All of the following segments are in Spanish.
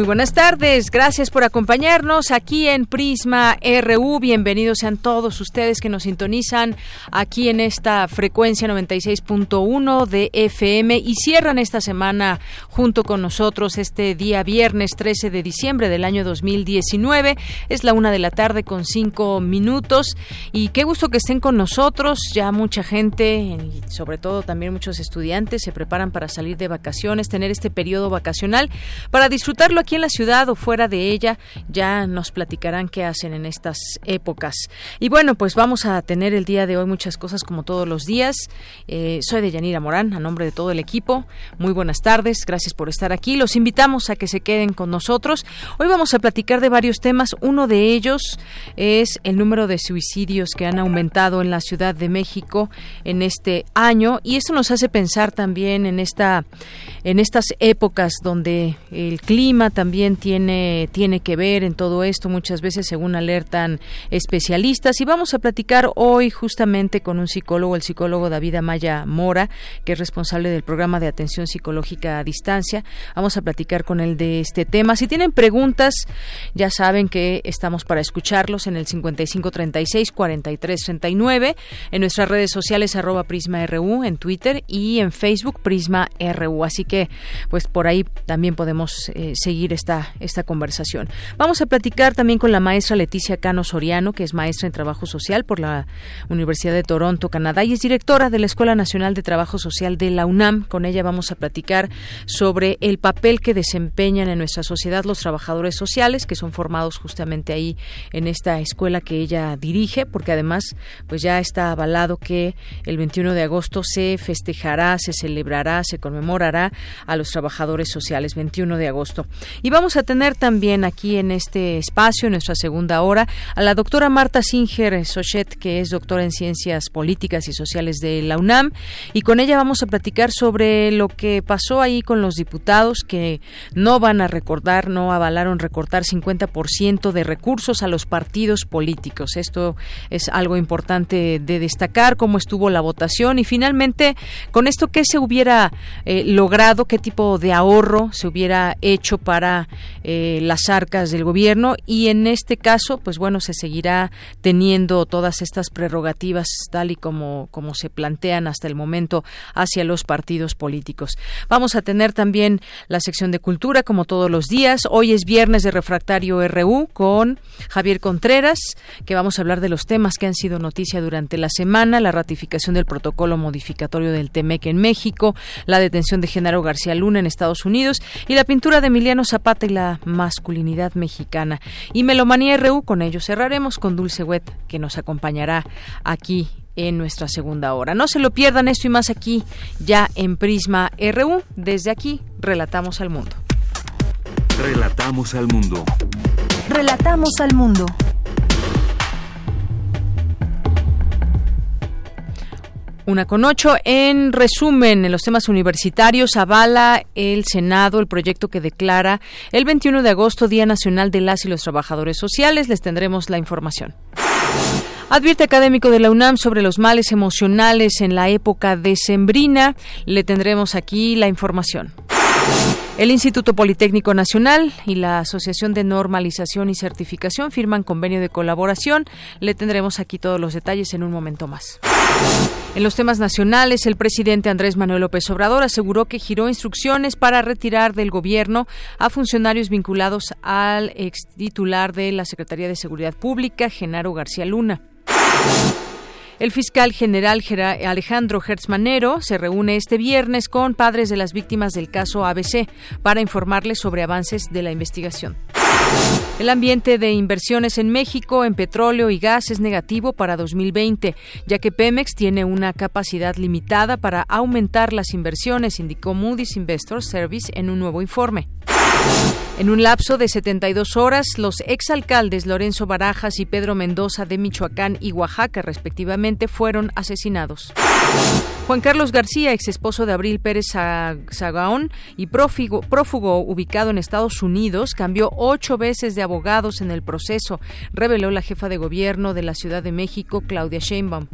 Muy buenas tardes, gracias por acompañarnos aquí en Prisma RU. Bienvenidos sean todos ustedes que nos sintonizan aquí en esta frecuencia 96.1 de FM y cierran esta semana junto con nosotros este día viernes 13 de diciembre del año 2019. Es la una de la tarde con cinco minutos y qué gusto que estén con nosotros. Ya mucha gente y sobre todo también muchos estudiantes se preparan para salir de vacaciones, tener este periodo vacacional para disfrutarlo aquí en la ciudad o fuera de ella, ya nos platicarán qué hacen en estas épocas. Y bueno, pues vamos a tener el día de hoy muchas cosas como todos los días. Eh, soy de Yanira Morán, a nombre de todo el equipo. Muy buenas tardes, gracias por estar aquí. Los invitamos a que se queden con nosotros. Hoy vamos a platicar de varios temas. Uno de ellos es el número de suicidios que han aumentado en la Ciudad de México en este año y esto nos hace pensar también en esta en estas épocas donde el clima también tiene, tiene que ver en todo esto, muchas veces según alertan especialistas. Y vamos a platicar hoy justamente con un psicólogo, el psicólogo David Amaya Mora, que es responsable del programa de atención psicológica a distancia. Vamos a platicar con él de este tema. Si tienen preguntas, ya saben que estamos para escucharlos en el 5536 4339, en nuestras redes sociales arroba Prisma RU, en Twitter y en Facebook Prisma RU. Así que, pues por ahí también podemos eh, seguir esta, esta conversación. Vamos a platicar también con la maestra Leticia Cano Soriano, que es maestra en Trabajo Social por la Universidad de Toronto, Canadá, y es directora de la Escuela Nacional de Trabajo Social de la UNAM. Con ella vamos a platicar sobre el papel que desempeñan en nuestra sociedad los trabajadores sociales, que son formados justamente ahí en esta escuela que ella dirige, porque además pues ya está avalado que el 21 de agosto se festejará, se celebrará, se conmemorará a los trabajadores sociales, 21 de agosto. Y vamos a tener también aquí en este espacio, en nuestra segunda hora, a la doctora Marta Singer Sochet, que es doctora en Ciencias Políticas y Sociales de la UNAM, y con ella vamos a platicar sobre lo que pasó ahí con los diputados que no van a recordar, no avalaron recortar 50% de recursos a los partidos políticos. Esto es algo importante de destacar, cómo estuvo la votación. Y finalmente con esto qué se hubiera eh, logrado, qué tipo de ahorro se hubiera hecho para eh, las arcas del gobierno y en este caso, pues bueno, se seguirá teniendo todas estas prerrogativas tal y como, como se plantean hasta el momento hacia los partidos políticos. Vamos a tener también la sección de cultura como todos los días. Hoy es viernes de Refractario RU con Javier Contreras, que vamos a hablar de los temas que han sido noticia durante la semana, la ratificación del protocolo modificatorio del TEMEC en México, la detención de Genaro García Luna en Estados Unidos y la pintura de Emiliano Zapata y la masculinidad mexicana. Y Melomanía RU, con ello cerraremos con Dulce Wet, que nos acompañará aquí en nuestra segunda hora. No se lo pierdan esto y más aquí, ya en Prisma RU. Desde aquí, relatamos al mundo. Relatamos al mundo. Relatamos al mundo. Una con ocho. En resumen, en los temas universitarios, avala el Senado el proyecto que declara el 21 de agosto Día Nacional de las y los Trabajadores Sociales. Les tendremos la información. Advierte académico de la UNAM sobre los males emocionales en la época decembrina. Le tendremos aquí la información. El Instituto Politécnico Nacional y la Asociación de Normalización y Certificación firman convenio de colaboración. Le tendremos aquí todos los detalles en un momento más. En los temas nacionales, el presidente Andrés Manuel López Obrador aseguró que giró instrucciones para retirar del gobierno a funcionarios vinculados al ex titular de la Secretaría de Seguridad Pública, Genaro García Luna. El fiscal general Alejandro Hertzmanero se reúne este viernes con padres de las víctimas del caso ABC para informarles sobre avances de la investigación. El ambiente de inversiones en México en petróleo y gas es negativo para 2020, ya que Pemex tiene una capacidad limitada para aumentar las inversiones, indicó Moody's Investor Service en un nuevo informe. En un lapso de 72 horas, los exalcaldes Lorenzo Barajas y Pedro Mendoza de Michoacán y Oaxaca, respectivamente, fueron asesinados. Juan Carlos García, ex esposo de Abril Pérez Sagaón y prófugo, prófugo ubicado en Estados Unidos, cambió ocho veces de abogados en el proceso, reveló la jefa de gobierno de la Ciudad de México, Claudia Sheinbaum.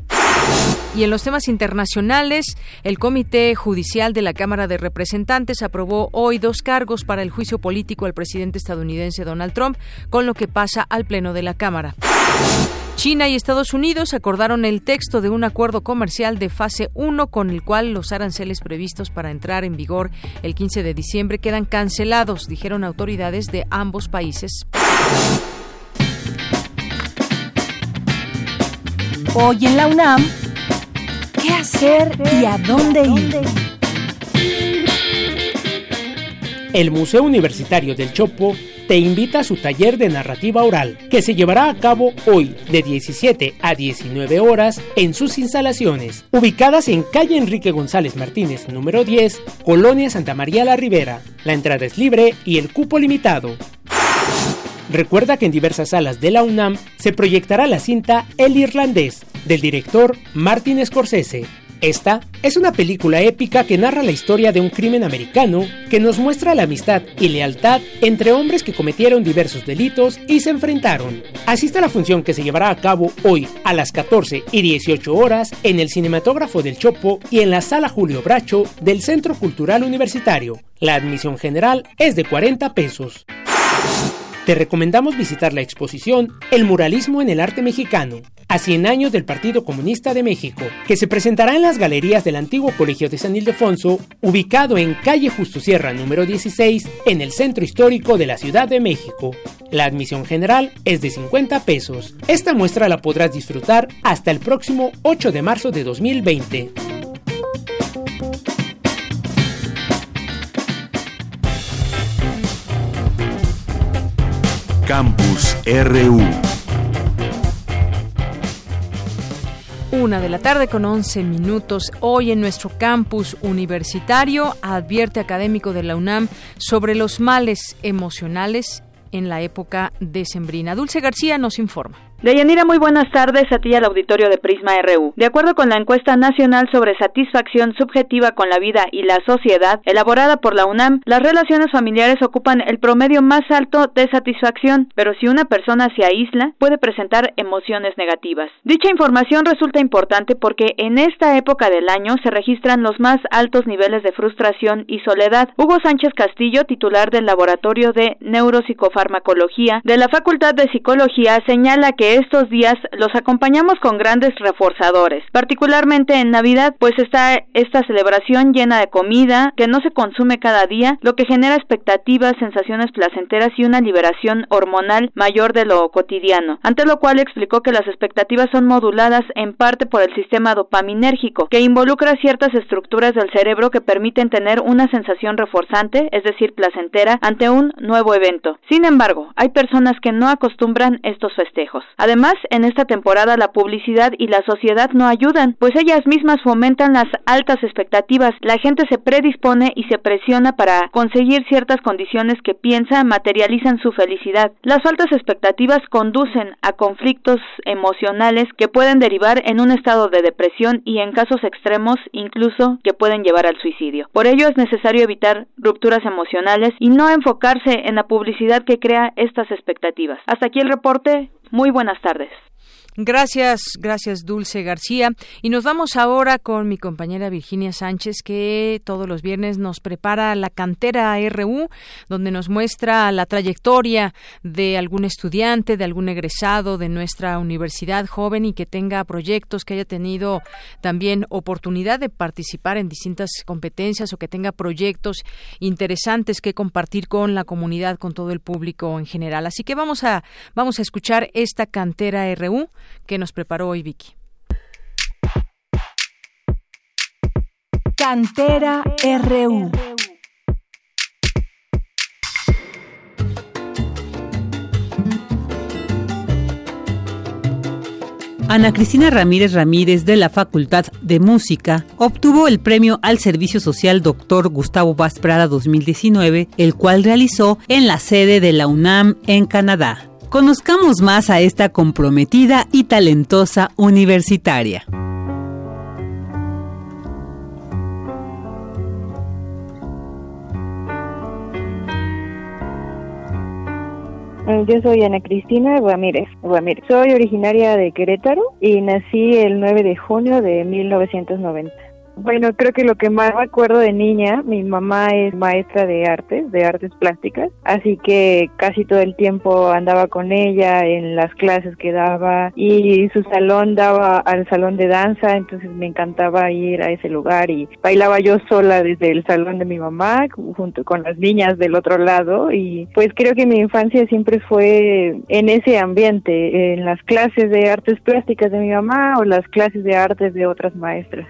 Y en los temas internacionales, el Comité Judicial de la Cámara de Representantes aprobó hoy dos cargos para el juicio político al presidente estadounidense Donald Trump, con lo que pasa al Pleno de la Cámara. China y Estados Unidos acordaron el texto de un acuerdo comercial de fase 1 con el cual los aranceles previstos para entrar en vigor el 15 de diciembre quedan cancelados, dijeron autoridades de ambos países. Hoy en la UNAM, ¿qué hacer y a dónde ir? El Museo Universitario del Chopo te invita a su taller de narrativa oral, que se llevará a cabo hoy de 17 a 19 horas en sus instalaciones, ubicadas en calle Enrique González Martínez, número 10, Colonia Santa María la Ribera. La entrada es libre y el cupo limitado. Recuerda que en diversas salas de la UNAM se proyectará la cinta El Irlandés, del director Martin Scorsese. Esta es una película épica que narra la historia de un crimen americano que nos muestra la amistad y lealtad entre hombres que cometieron diversos delitos y se enfrentaron. Asista a la función que se llevará a cabo hoy a las 14 y 18 horas en el Cinematógrafo del Chopo y en la Sala Julio Bracho del Centro Cultural Universitario. La admisión general es de 40 pesos. Te recomendamos visitar la exposición El muralismo en el arte mexicano, a 100 años del Partido Comunista de México, que se presentará en las galerías del antiguo Colegio de San Ildefonso, ubicado en calle Justo Sierra número 16, en el centro histórico de la Ciudad de México. La admisión general es de 50 pesos. Esta muestra la podrás disfrutar hasta el próximo 8 de marzo de 2020. Campus RU. Una de la tarde con 11 minutos. Hoy en nuestro campus universitario advierte académico de la UNAM sobre los males emocionales en la época decembrina. Dulce García nos informa. Deyanira, muy buenas tardes a ti al auditorio de Prisma RU. De acuerdo con la encuesta nacional sobre satisfacción subjetiva con la vida y la sociedad, elaborada por la UNAM, las relaciones familiares ocupan el promedio más alto de satisfacción, pero si una persona se aísla, puede presentar emociones negativas. Dicha información resulta importante porque en esta época del año se registran los más altos niveles de frustración y soledad. Hugo Sánchez Castillo, titular del Laboratorio de Neuropsicofarmacología de la Facultad de Psicología, señala que estos días los acompañamos con grandes reforzadores, particularmente en Navidad, pues está esta celebración llena de comida que no se consume cada día, lo que genera expectativas, sensaciones placenteras y una liberación hormonal mayor de lo cotidiano, ante lo cual explicó que las expectativas son moduladas en parte por el sistema dopaminérgico, que involucra ciertas estructuras del cerebro que permiten tener una sensación reforzante, es decir, placentera, ante un nuevo evento. Sin embargo, hay personas que no acostumbran estos festejos. Además, en esta temporada la publicidad y la sociedad no ayudan, pues ellas mismas fomentan las altas expectativas. La gente se predispone y se presiona para conseguir ciertas condiciones que piensa materializan su felicidad. Las altas expectativas conducen a conflictos emocionales que pueden derivar en un estado de depresión y en casos extremos incluso que pueden llevar al suicidio. Por ello es necesario evitar rupturas emocionales y no enfocarse en la publicidad que crea estas expectativas. Hasta aquí el reporte. Muy buenas tardes. Gracias, gracias Dulce García. Y nos vamos ahora con mi compañera Virginia Sánchez, que todos los viernes nos prepara la cantera RU, donde nos muestra la trayectoria de algún estudiante, de algún egresado de nuestra universidad joven y que tenga proyectos, que haya tenido también oportunidad de participar en distintas competencias o que tenga proyectos interesantes que compartir con la comunidad, con todo el público en general. Así que vamos a, vamos a escuchar esta cantera RU que nos preparó hoy Vicky. Cantera RU. Ana Cristina Ramírez Ramírez de la Facultad de Música obtuvo el premio al Servicio Social Dr. Gustavo Vaz Prada 2019, el cual realizó en la sede de la UNAM en Canadá. Conozcamos más a esta comprometida y talentosa universitaria. Eh, yo soy Ana Cristina Ramírez. Soy originaria de Querétaro y nací el 9 de junio de 1990. Bueno, creo que lo que más me acuerdo de niña, mi mamá es maestra de artes, de artes plásticas, así que casi todo el tiempo andaba con ella en las clases que daba y su salón daba al salón de danza, entonces me encantaba ir a ese lugar y bailaba yo sola desde el salón de mi mamá junto con las niñas del otro lado y pues creo que mi infancia siempre fue en ese ambiente, en las clases de artes plásticas de mi mamá o las clases de artes de otras maestras.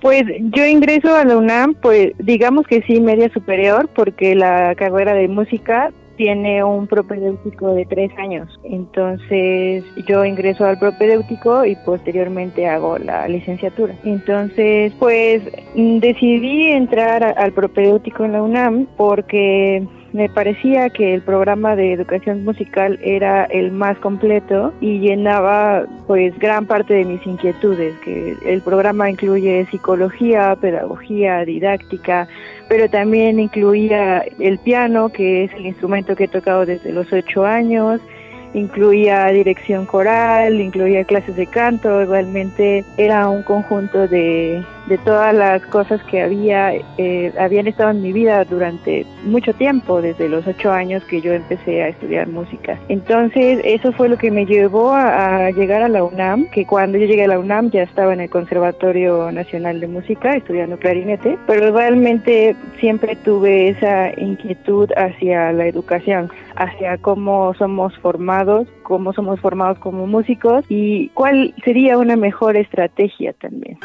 Pues yo ingreso a la UNAM, pues digamos que sí, media superior, porque la carrera de música tiene un propedéutico de tres años. Entonces yo ingreso al propedéutico y posteriormente hago la licenciatura. Entonces, pues decidí entrar al propedéutico en la UNAM porque me parecía que el programa de educación musical era el más completo y llenaba pues gran parte de mis inquietudes, que el programa incluye psicología, pedagogía, didáctica, pero también incluía el piano, que es el instrumento que he tocado desde los ocho años, incluía dirección coral, incluía clases de canto, igualmente era un conjunto de de todas las cosas que había eh, habían estado en mi vida durante mucho tiempo, desde los ocho años que yo empecé a estudiar música. Entonces eso fue lo que me llevó a, llegar a la UNAM, que cuando yo llegué a la UNAM ya estaba en el Conservatorio Nacional de Música estudiando clarinete, pero realmente siempre tuve esa inquietud hacia la educación, hacia cómo somos formados, cómo somos formados como músicos y cuál sería una mejor estrategia también.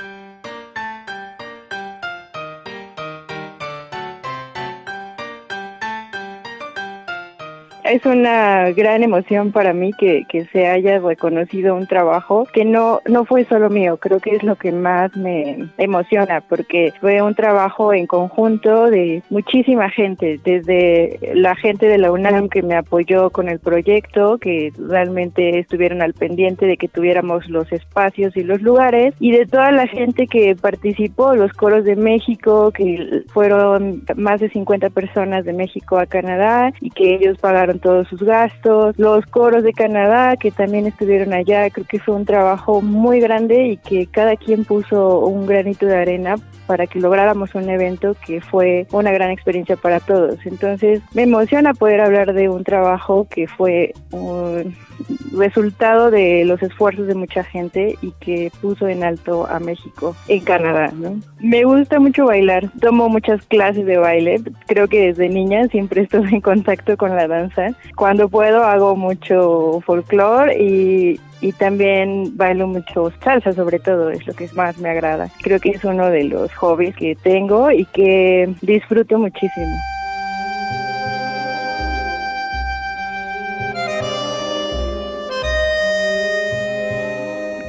Es una gran emoción para mí que, que, se haya reconocido un trabajo que no, no fue solo mío, creo que es lo que más me emociona porque fue un trabajo en conjunto de muchísima gente, desde la gente de la UNAM que me apoyó con el proyecto, que realmente estuvieron al pendiente de que tuviéramos los espacios y los lugares, y de toda la gente que participó, los coros de México, que fueron más de 50 personas de México a Canadá y que ellos pagaron todos sus gastos, los coros de Canadá que también estuvieron allá, creo que fue un trabajo muy grande y que cada quien puso un granito de arena para que lográramos un evento que fue una gran experiencia para todos. Entonces me emociona poder hablar de un trabajo que fue un resultado de los esfuerzos de mucha gente y que puso en alto a México en Canadá. Me gusta mucho bailar, tomo muchas clases de baile, creo que desde niña siempre estuve en contacto con la danza. Cuando puedo hago mucho folclore y, y también bailo mucho salsa sobre todo, es lo que más me agrada. Creo que es uno de los hobbies que tengo y que disfruto muchísimo.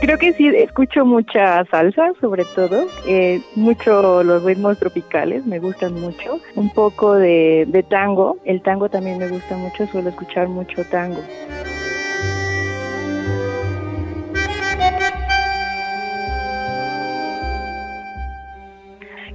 Creo que sí, escucho mucha salsa, sobre todo, eh, mucho los ritmos tropicales, me gustan mucho, un poco de, de tango, el tango también me gusta mucho, suelo escuchar mucho tango.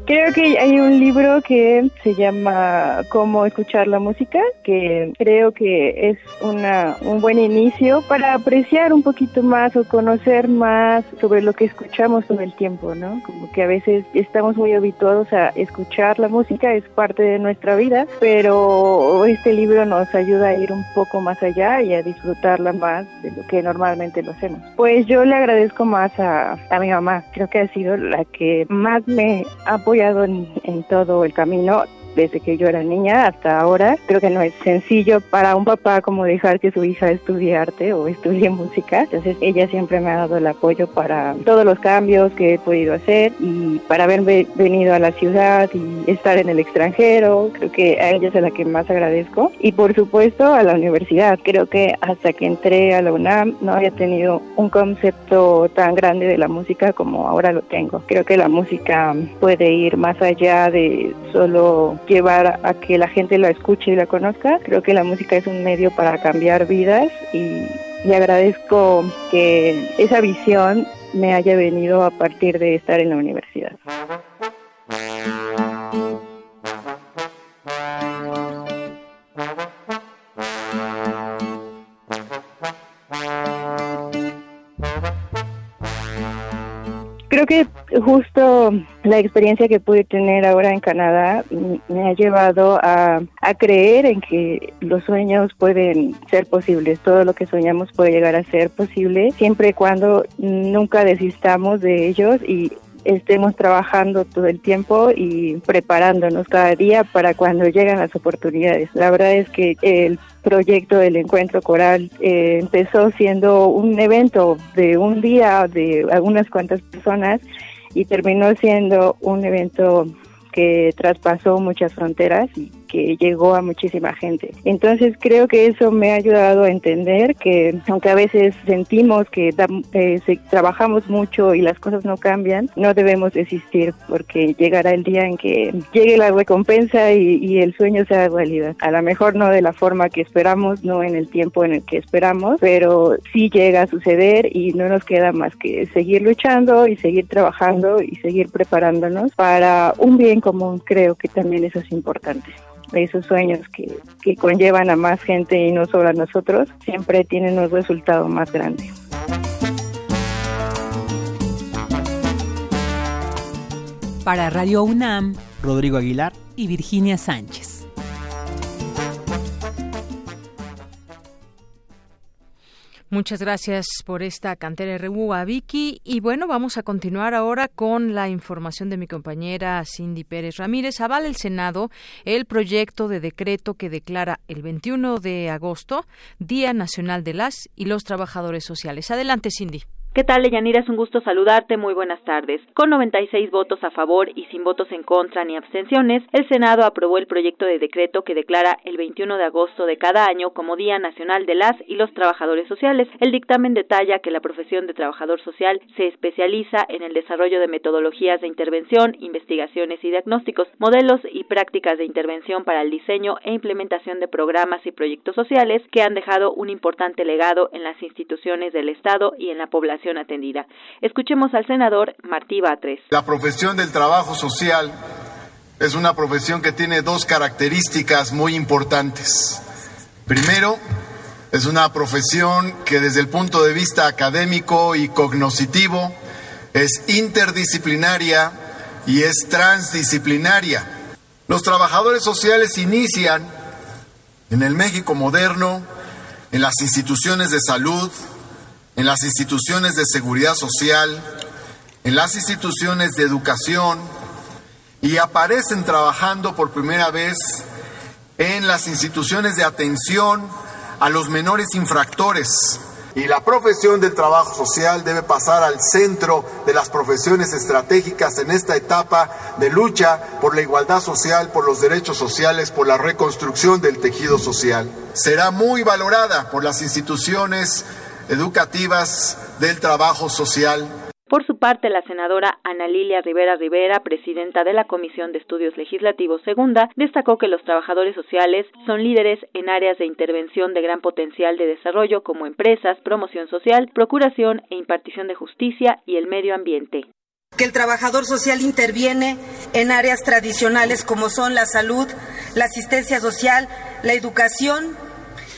Creo que hay un libro que se llama Cómo escuchar la música, que creo que es una, un buen inicio para apreciar un poquito más o conocer más sobre lo que escuchamos todo el tiempo, ¿no? Como que a veces estamos muy habituados a escuchar la música, es parte de nuestra vida, pero este libro nos ayuda a ir un poco más allá y a disfrutarla más de lo que normalmente lo hacemos. Pues yo le agradezco más a, a mi mamá, creo que ha sido la que más me ha apoyado en, todo el camino desde que yo era niña hasta ahora. Creo que no es sencillo para un papá como dejar que su hija estudie arte o estudie música. Entonces ella siempre me ha dado el apoyo para todos los cambios que he podido hacer y para haber venido a la ciudad y estar en el extranjero. Creo que a ella es a la que más agradezco. Y por supuesto a la universidad. Creo que hasta que entré a la UNAM no había tenido un concepto tan grande de la música como ahora lo tengo. Creo que la música puede ir más allá de solo llevar a que la gente la escuche y la conozca. Creo que la música es un medio para cambiar vidas y, y agradezco que esa visión me haya venido a partir de estar en la universidad. Justo la experiencia que pude tener ahora en Canadá me ha llevado a, creer en que los sueños pueden ser posibles, todo lo que soñamos puede llegar a ser posible, siempre y cuando nunca desistamos de ellos y estemos trabajando todo el tiempo y preparándonos cada día para cuando llegan las oportunidades. La verdad es que el proyecto del encuentro coral eh, empezó siendo un evento de un día de algunas cuantas personas y terminó siendo un evento que traspasó muchas fronteras y que llegó a muchísima gente. Entonces creo que eso me ha ayudado a entender que aunque a veces sentimos que eh, trabajamos mucho y las cosas no cambian, no debemos desistir porque llegará el día en que llegue la recompensa y, y el sueño sea realidad. A lo mejor no de la forma que esperamos, no en el tiempo en el que esperamos, pero sí llega a suceder y no nos queda más que seguir luchando y seguir trabajando y seguir preparándonos para un bien común. Creo que también eso es importante esos sueños que, que conllevan a más gente y no solo a nosotros, siempre tienen un resultado más grande. Para Radio UNAM, Rodrigo Aguilar y Virginia Sánchez. Muchas gracias por esta cantera RU a Vicky. Y bueno, vamos a continuar ahora con la información de mi compañera Cindy Pérez Ramírez. Avala el Senado el proyecto de decreto que declara el 21 de agosto Día Nacional de las y los Trabajadores Sociales. Adelante, Cindy. ¿Qué tal, Leyanira? Es un gusto saludarte. Muy buenas tardes. Con 96 votos a favor y sin votos en contra ni abstenciones, el Senado aprobó el proyecto de decreto que declara el 21 de agosto de cada año como Día Nacional de las y los Trabajadores Sociales. El dictamen detalla que la profesión de trabajador social se especializa en el desarrollo de metodologías de intervención, investigaciones y diagnósticos, modelos y prácticas de intervención para el diseño e implementación de programas y proyectos sociales que han dejado un importante legado en las instituciones del Estado y en la población atendida. Escuchemos al senador Martí Batres. La profesión del trabajo social es una profesión que tiene dos características muy importantes. Primero, es una profesión que desde el punto de vista académico y cognoscitivo es interdisciplinaria y es transdisciplinaria. Los trabajadores sociales inician en el México moderno, en las instituciones de salud, en las instituciones de seguridad social, en las instituciones de educación y aparecen trabajando por primera vez en las instituciones de atención a los menores infractores. Y la profesión del trabajo social debe pasar al centro de las profesiones estratégicas en esta etapa de lucha por la igualdad social, por los derechos sociales, por la reconstrucción del tejido social. Será muy valorada por las instituciones educativas del trabajo social. Por su parte, la senadora Ana Lilia Rivera Rivera, presidenta de la Comisión de Estudios Legislativos Segunda, destacó que los trabajadores sociales son líderes en áreas de intervención de gran potencial de desarrollo como empresas, promoción social, procuración e impartición de justicia y el medio ambiente que el trabajador social interviene en áreas tradicionales como son la salud, la asistencia social, la educación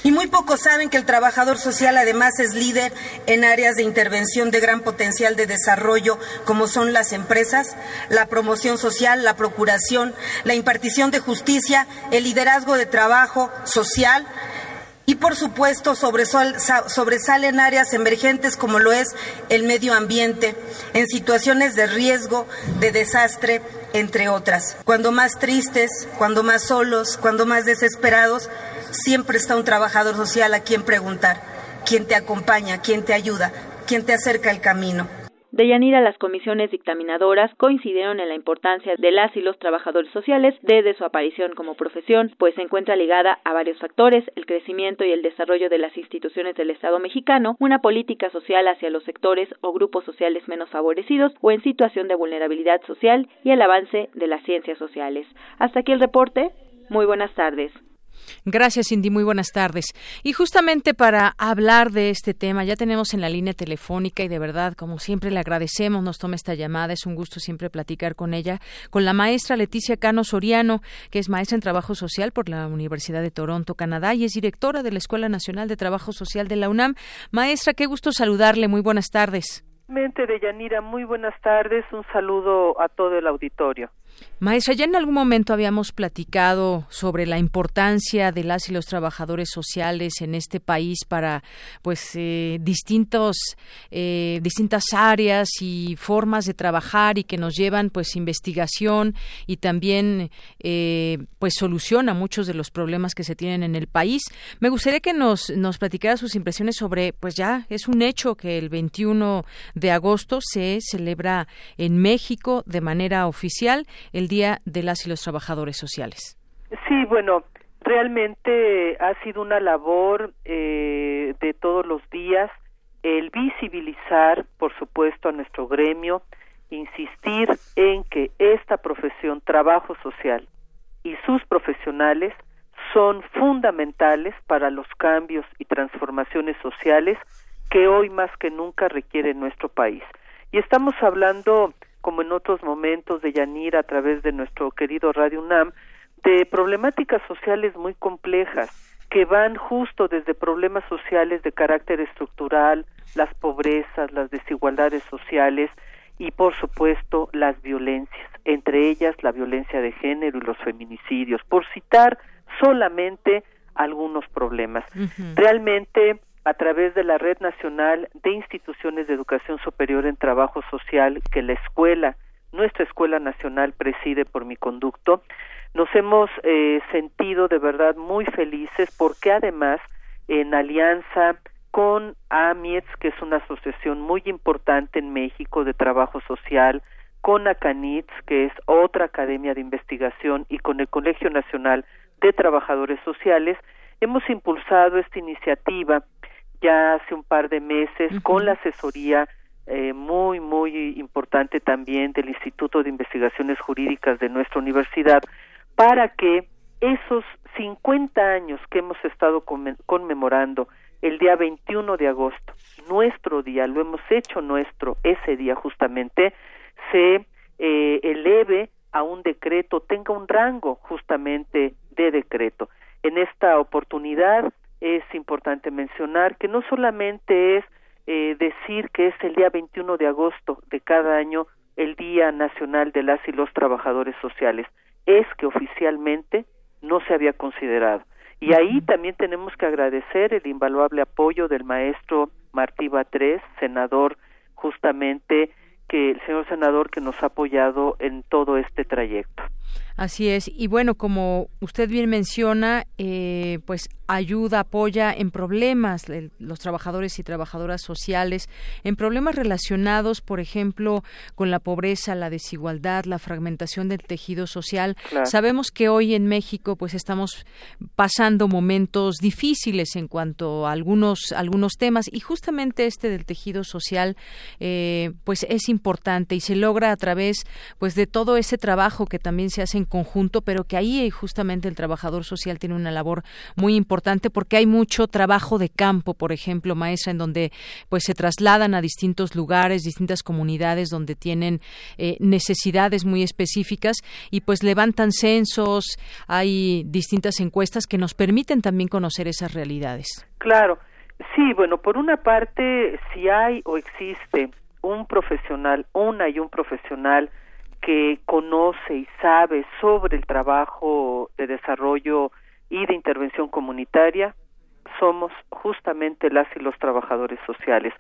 y muy pocos saben que el trabajador social además es líder en áreas de intervención de gran potencial de desarrollo, como son las empresas, la promoción social, la procuración, la impartición de justicia, el liderazgo de trabajo social, y por supuesto sobresalen áreas emergentes como lo es el medio ambiente, en situaciones de riesgo, de desastre, entre otras. Cuando más tristes, cuando más solos, cuando más desesperados, siempre está un trabajador social a quien preguntar, quien te acompaña, quien te ayuda, quien te acerca el camino. De Yanira, las comisiones dictaminadoras coincidieron en la importancia de las y los trabajadores sociales desde su aparición como profesión, pues se encuentra ligada a varios factores, el crecimiento y el desarrollo de las instituciones del Estado mexicano, una política social hacia los sectores o grupos sociales menos favorecidos o en situación de vulnerabilidad social y el avance de las ciencias sociales. Hasta aquí el reporte. Muy buenas tardes. Gracias, Cindy. Muy buenas tardes. Y justamente para hablar de este tema, ya tenemos en la línea telefónica y de verdad, como siempre, le agradecemos, nos toma esta llamada. Es un gusto siempre platicar con ella, con la maestra Leticia Cano Soriano, que es maestra en Trabajo Social por la Universidad de Toronto, Canadá, y es directora de la Escuela Nacional de Trabajo Social de la UNAM. Maestra, qué gusto saludarle. Muy buenas tardes. Mente de Yanira, muy buenas tardes. Un saludo a todo el auditorio. Maestra, ya en algún momento habíamos platicado sobre la importancia de las y los trabajadores sociales en este país para, pues, eh, distintos, eh, distintas áreas y formas de trabajar y que nos llevan, pues, investigación y también, eh, pues, solución a muchos de los problemas que se tienen en el país. Me gustaría que nos, nos platicara sus impresiones sobre, pues, ya es un hecho que el 21 de agosto se celebra en México de manera oficial el De las y los Trabajadores Sociales. Sí, bueno, realmente ha sido una labor eh, de todos los días el visibilizar, por supuesto, a nuestro gremio, insistir en que esta profesión, trabajo social, y sus profesionales son fundamentales para los cambios y transformaciones sociales que hoy más que nunca requiere nuestro país. Y estamos hablando como en otros momentos de Yanira a través de nuestro querido Radio UNAM, de problemáticas sociales muy complejas que van justo desde problemas sociales de carácter estructural, las pobrezas, las desigualdades sociales y por supuesto las violencias, entre ellas la violencia de género y los feminicidios, por citar solamente algunos problemas. Realmente a través de la Red Nacional de Instituciones de Educación Superior en Trabajo Social que la escuela, nuestra Escuela Nacional preside por mi conducto, nos hemos eh, sentido de verdad muy felices porque además en alianza con AMIETS, que es una asociación muy importante en México de trabajo social, con ACANITS, que es otra academia de investigación, y con el Colegio Nacional de Trabajadores Sociales, hemos impulsado esta iniciativa ya hace un par de meses con la asesoría eh, muy, muy importante también del Instituto de Investigaciones Jurídicas de nuestra universidad para que esos 50 años que hemos estado conmemorando el día 21 de agosto, nuestro día, lo hemos hecho nuestro ese día justamente, se eh, eleve a un decreto, tenga un rango justamente de decreto. En esta oportunidad es importante mencionar que no solamente es eh, decir que es el día 21 de agosto de cada año el Día Nacional de las y los Trabajadores Sociales, es que oficialmente no se había considerado. Y ahí también tenemos que agradecer el invaluable apoyo del maestro Martí Batres, senador justamente que el señor senador que nos ha apoyado en todo este trayecto. Así es. Y bueno, como usted bien menciona, eh, pues ayuda, apoya en problemas los trabajadores y trabajadoras sociales, en problemas relacionados, por ejemplo, con la pobreza, la desigualdad, la fragmentación del tejido social. Sabemos que hoy en México, pues estamos pasando momentos difíciles en cuanto a algunos algunos temas y justamente este del tejido social, eh, pues es importante y se logra a través, pues de todo ese trabajo que también se hace en conjunto, pero que ahí justamente el trabajador social tiene una labor muy importante porque hay mucho trabajo de campo, por ejemplo, maestra, en donde pues se trasladan a distintos lugares, distintas comunidades donde tienen eh, necesidades muy específicas y pues levantan censos, hay distintas encuestas que nos permiten también conocer esas realidades. Claro. Sí, bueno, por una parte, si hay o existe un profesional, una y un profesional que conoce y sabe sobre el trabajo de desarrollo y de intervención comunitaria somos justamente las y los trabajadores sociales,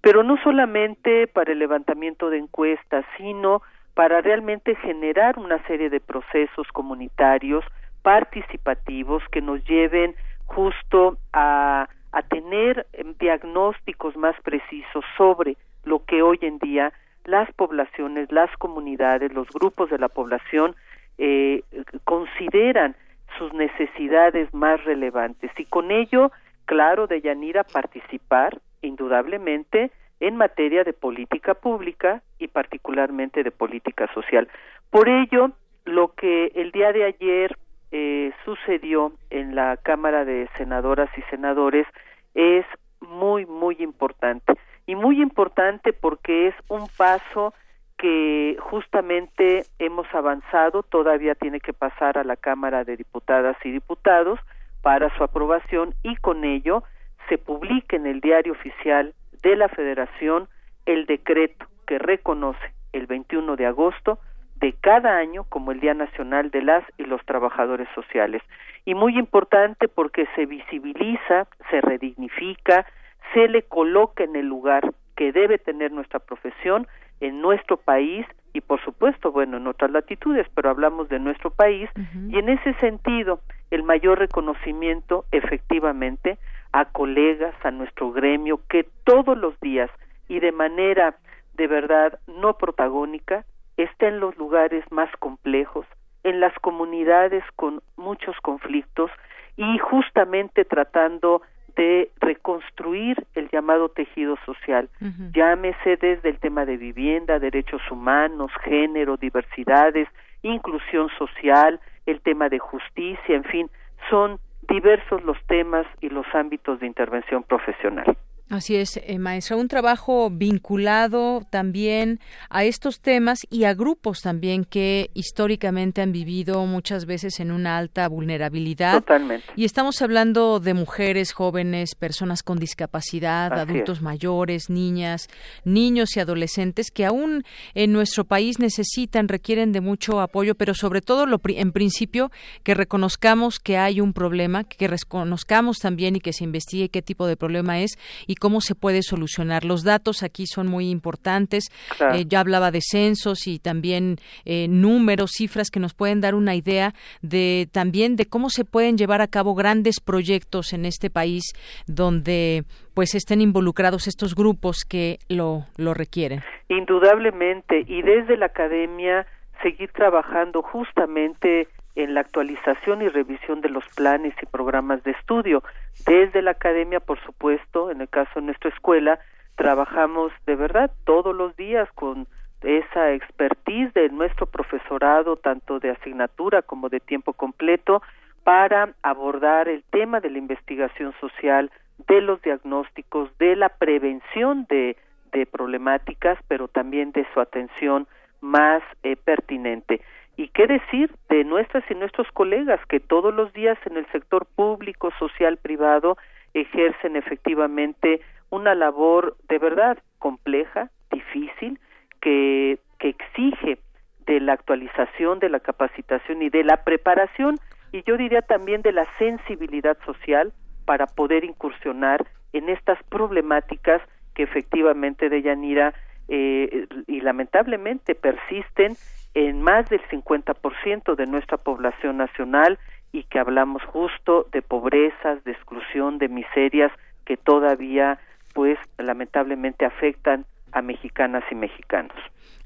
pero no solamente para el levantamiento de encuestas, sino para realmente generar una serie de procesos comunitarios participativos que nos lleven justo a, a tener diagnósticos más precisos sobre lo que hoy en día las poblaciones, las comunidades, los grupos de la población eh, consideran sus necesidades más relevantes y con ello, claro, de Yanira participar indudablemente en materia de política pública y particularmente de política social. Por ello, lo que el día de ayer eh, sucedió en la Cámara de Senadoras y Senadores es muy, muy importante. Y muy importante porque es un paso que justamente hemos avanzado, todavía tiene que pasar a la Cámara de Diputadas y Diputados para su aprobación y con ello se publique en el Diario Oficial de la Federación el decreto que reconoce el 21 de agosto de cada año como el Día Nacional de las y los Trabajadores Sociales. Y muy importante porque se visibiliza, se redignifica, se le coloca en el lugar que debe tener nuestra profesión en nuestro país y por supuesto, bueno, en otras latitudes, pero hablamos de nuestro país y en ese sentido el mayor reconocimiento efectivamente a colegas, a nuestro gremio que todos los días y de manera de verdad no protagónica está en los lugares más complejos, en las comunidades con muchos conflictos y justamente tratando de reconstruir el llamado tejido social. Llámese desde el tema de vivienda, derechos humanos, género, diversidades, inclusión social, el tema de justicia, en fin, son diversos los temas y los ámbitos de intervención profesional. Así es, eh, maestra, un trabajo vinculado también a estos temas y a grupos también que históricamente han vivido muchas veces en una alta vulnerabilidad. Totalmente. Y estamos hablando de mujeres, jóvenes, personas con discapacidad, adultos mayores, niñas, niños y adolescentes que aún en nuestro país necesitan, requieren de mucho apoyo, pero sobre todo lo, en principio que reconozcamos que hay un problema, que reconozcamos también y que se investigue qué tipo de problema es y cómo se puede solucionar. Los datos aquí son muy importantes. Eh, yo hablaba de censos y también eh, números, cifras que nos pueden dar una idea de también de cómo se pueden llevar a cabo grandes proyectos en este país donde pues estén involucrados estos grupos que lo, lo requieren. Indudablemente, y desde la academia seguir trabajando justamente en la actualización y revisión de los planes y programas de estudio. Desde la academia, por supuesto, en el caso de nuestra escuela, trabajamos de verdad todos los días con esa expertise de nuestro profesorado, tanto de asignatura como de tiempo completo, para abordar el tema de la investigación social, de los diagnósticos, de la prevención de, de problemáticas, pero también de su atención más eh, pertinente. Y qué decir de nuestras y nuestros colegas que todos los días en el sector público, social, privado ejercen efectivamente una labor de verdad compleja, difícil, que, que exige de la actualización, de la capacitación y de la preparación y yo diría también de la sensibilidad social para poder incursionar en estas problemáticas que efectivamente de Yanira eh, y lamentablemente persisten en más del 50% de nuestra población nacional y que hablamos justo de pobrezas, de exclusión, de miserias que todavía pues lamentablemente afectan a mexicanas y mexicanos.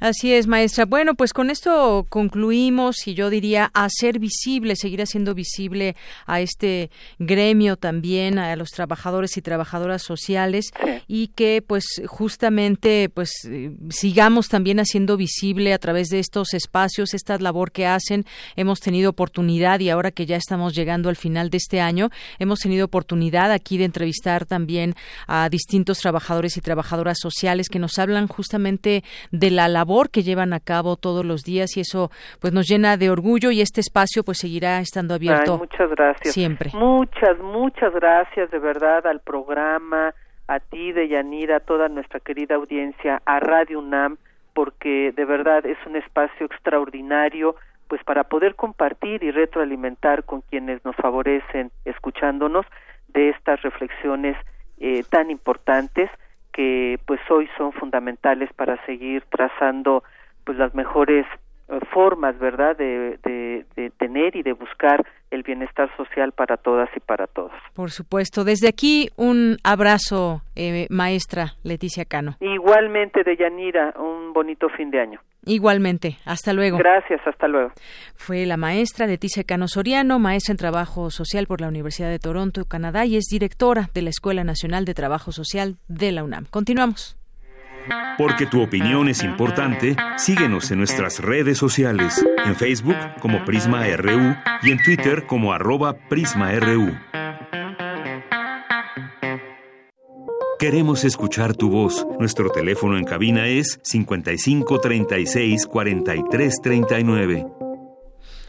Así es, maestra. Bueno, pues con esto concluimos y yo diría hacer visible, seguir haciendo visible a este gremio también, a los trabajadores y trabajadoras sociales y que pues justamente pues sigamos también haciendo visible a través de estos espacios esta labor que hacen. Hemos tenido oportunidad y ahora que ya estamos llegando al final de este año, hemos tenido oportunidad aquí de entrevistar también a distintos trabajadores y trabajadoras sociales que nos hablan justamente de la labor que llevan a cabo todos los días y eso pues nos llena de orgullo y este espacio pues seguirá estando abierto. muchas gracias. Siempre. Muchas, muchas gracias de verdad al programa, a ti, de Yanira, a toda nuestra querida audiencia, a Radio UNAM, porque de verdad es un espacio extraordinario pues para poder compartir y retroalimentar con quienes nos favorecen escuchándonos de estas reflexiones eh, tan importantes que pues hoy son fundamentales para seguir trazando pues las mejores eh, formas, ¿verdad?, de, de, tener y de buscar el bienestar social para todas y para todos. Por supuesto. Desde aquí, un abrazo, eh, maestra Leticia Cano. Igualmente, de Yanira, un bonito fin de año. Igualmente. Hasta luego. Gracias, hasta luego. Fue la maestra Leticia Cano Soriano, maestra en Trabajo Social por la Universidad de Toronto, Canadá, y es directora de la Escuela Nacional de Trabajo Social de la UNAM. Continuamos. Porque tu opinión es importante, síguenos en nuestras redes sociales, en Facebook como Prisma RU y en Twitter como arroba PrismaRU. Queremos escuchar tu voz. Nuestro teléfono en cabina es 55 36 43 39.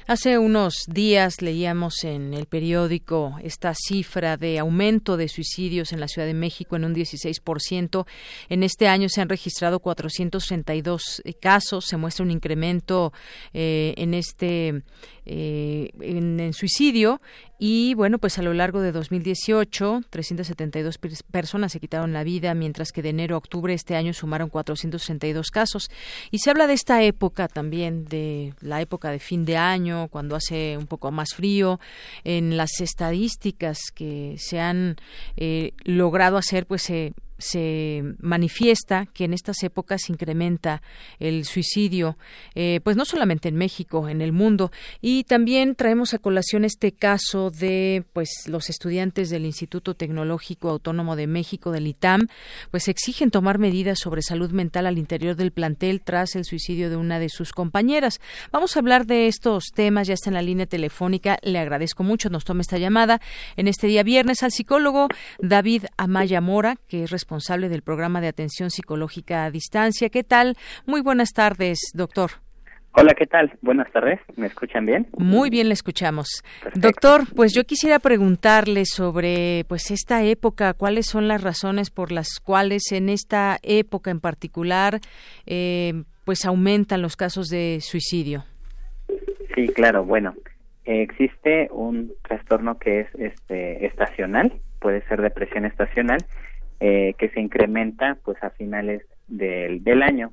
Hace unos días leíamos en el periódico esta cifra de aumento de suicidios en la Ciudad de México en un 16%. En este año se han registrado 432 casos. Se muestra un incremento eh, en este eh, en, suicidio y bueno, pues a lo largo de 2018 372 personas se quitaron la vida, mientras que de enero a octubre este año sumaron 462 casos. Y se habla de esta época también, de la época de fin de año, cuando hace un poco más frío. En las estadísticas que se han eh, logrado hacer, pues se se manifiesta que en estas épocas incrementa el suicidio, eh, pues no solamente en México, en el mundo. Y también traemos a colación este caso de pues los estudiantes del Instituto Tecnológico Autónomo de México, del ITAM, pues exigen tomar medidas sobre salud mental al interior del plantel tras el suicidio de una de sus compañeras. Vamos a hablar de estos temas, ya está en la línea telefónica. Le agradezco mucho, nos tome esta llamada en este día viernes al psicólogo David Amaya Mora, que es responsable del programa de atención psicológica a distancia. ¿Qué tal? Muy buenas tardes, doctor. Hola, ¿qué tal? Buenas tardes. ¿Me escuchan bien? Muy bien, le escuchamos. Doctor, pues yo quisiera preguntarle sobre pues esta época, cuáles son las razones por las cuales en esta época en particular eh, pues aumentan los casos de suicidio. Sí, claro. Bueno, existe un trastorno que es este estacional, puede ser depresión estacional eh, que se incrementa pues a finales del, del año.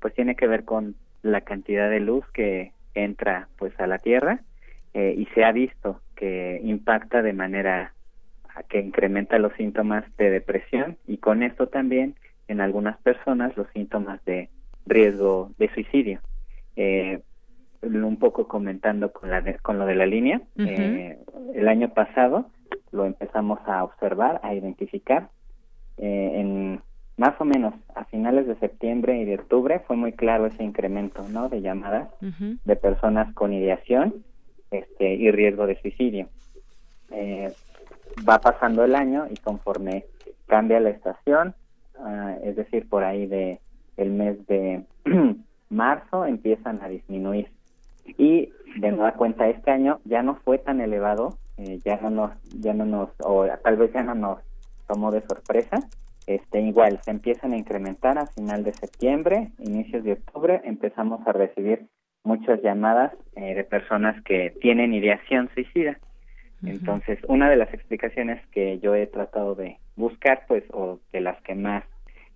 Pues tiene que ver con la cantidad de luz que entra pues a la tierra eh, y se ha visto que impacta de manera que incrementa los síntomas de depresión y con esto también en algunas personas los síntomas de riesgo de suicidio. Eh, un poco comentando con la con lo de la línea eh, el año pasado lo empezamos a observar a identificar eh, en más o menos a finales de septiembre y de octubre fue muy claro ese incremento no de llamadas de personas con ideación este y riesgo de suicidio. Eh, va pasando el año y conforme cambia la estación ah, es decir por ahí de el mes de marzo empiezan a disminuir. Y de nueva cuenta este año ya no fue tan elevado eh, ya no nos ya no nos o tal vez ya no nos tomó de sorpresa. Este, igual, se empiezan a incrementar a final de septiembre, inicios de octubre, empezamos a recibir muchas llamadas eh, de personas que tienen ideación suicida. Entonces, una de las explicaciones que yo he tratado de buscar, pues, o de las que más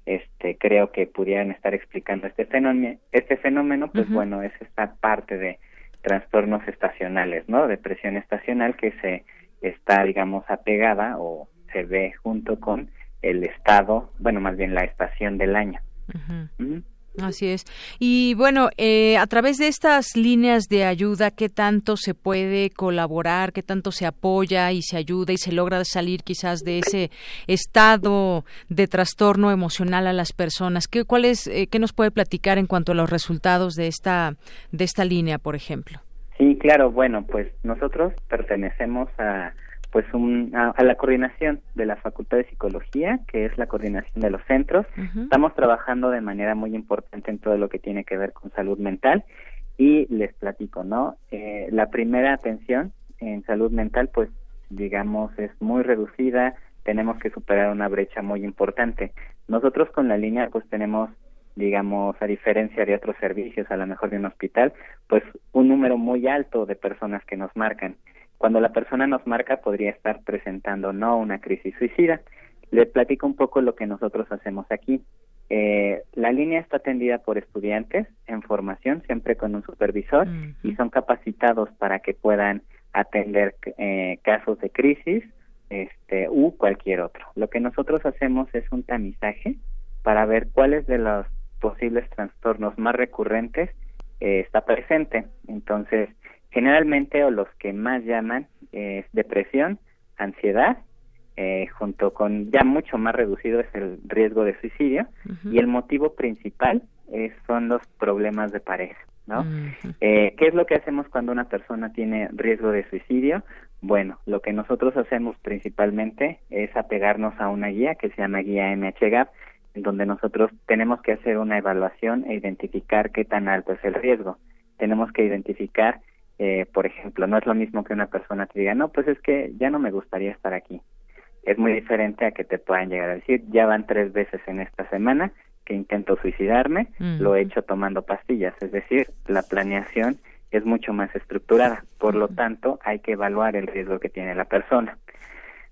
este creo que pudieran estar explicando este fenómeno, este fenómeno, pues bueno, es esta parte de trastornos estacionales, ¿no? Depresión estacional que se está, digamos, apegada o se ve junto con el estado, bueno, más bien la estación del año. Así es. Y bueno, eh, a través de estas líneas de ayuda, ¿qué tanto se puede colaborar? ¿Qué tanto se apoya y se ayuda y se logra salir quizás de ese estado de trastorno emocional a las personas? ¿Qué, cuál es, eh, ¿Qué nos puede platicar en cuanto a los resultados de esta, de esta línea, por ejemplo? Sí, claro. Bueno, pues nosotros pertenecemos a pues a, la coordinación de la Facultad de Psicología, que es la coordinación de los centros. Estamos trabajando de manera muy importante en todo lo que tiene que ver con salud mental y les platico, ¿no? Eh, la primera atención en salud mental, pues digamos, es muy reducida, tenemos que superar una brecha muy importante. Nosotros con la línea, pues tenemos digamos, a diferencia de otros servicios, a lo mejor de un hospital, pues un número muy alto de personas que nos marcan cuando la persona nos marca podría estar presentando no una crisis suicida. Le platico un poco lo que nosotros hacemos aquí. Eh, la línea está atendida por estudiantes en formación, siempre con un supervisor, y son capacitados para que puedan atender eh, casos de crisis este, u cualquier otro. Lo que nosotros hacemos es un tamizaje para ver cuáles de los posibles trastornos más recurrentes eh, está presente. Entonces, generalmente o los que más llaman es depresión, ansiedad, eh, junto con ya mucho más reducido es el riesgo de suicidio y el motivo principal es, son los problemas de pareja. ¿no? eh, ¿Qué es lo que hacemos cuando una persona tiene riesgo de suicidio? Bueno, lo que nosotros hacemos principalmente es apegarnos a una guía que se llama guía MHGAP, en donde nosotros tenemos que hacer una evaluación e identificar qué tan alto es el riesgo. Tenemos que identificar, eh, por ejemplo, no es lo mismo que una persona te diga, no, pues es que ya no me gustaría estar aquí. Es muy diferente a que te puedan llegar a decir, ya van tres veces en esta semana que intento suicidarme, lo he hecho tomando pastillas, es decir, la planeación es mucho más estructurada, por lo tanto hay que evaluar el riesgo que tiene la persona.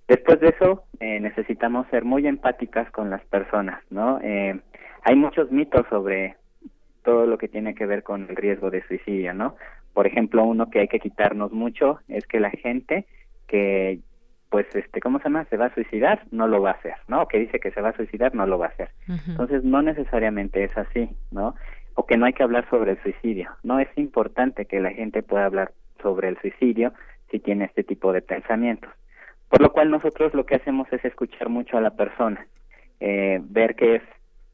Después de eso, eh, necesitamos ser muy empáticas con las personas, ¿no? Eh, hay muchos mitos sobre todo lo que tiene que ver con el riesgo de suicidio, ¿no? Por ejemplo, uno que hay que quitarnos mucho es que la gente que pues este cómo se llama se va a suicidar no lo va a hacer no que dice que se va a suicidar no lo va a hacer. Entonces no necesariamente es así no o que no hay que hablar sobre el suicidio. No es importante que la gente pueda hablar sobre el suicidio si tiene este tipo de pensamientos. Por lo cual nosotros lo que hacemos es escuchar mucho a la persona eh, ver qué es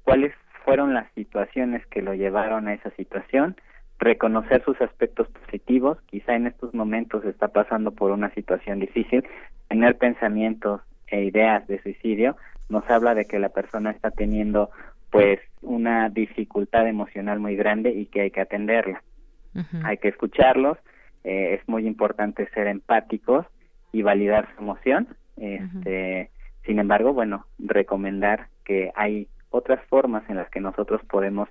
cuáles fueron las situaciones que lo llevaron a esa situación reconocer sus aspectos positivos, quizá en estos momentos está pasando por una situación difícil, tener pensamientos e ideas de suicidio nos habla de que la persona está teniendo pues una dificultad emocional muy grande y que hay que atenderla. Hay que escucharlos, eh, es muy importante ser empáticos y validar su emoción. Este, Sin embargo, bueno, recomendar que hay otras formas en las que nosotros podemos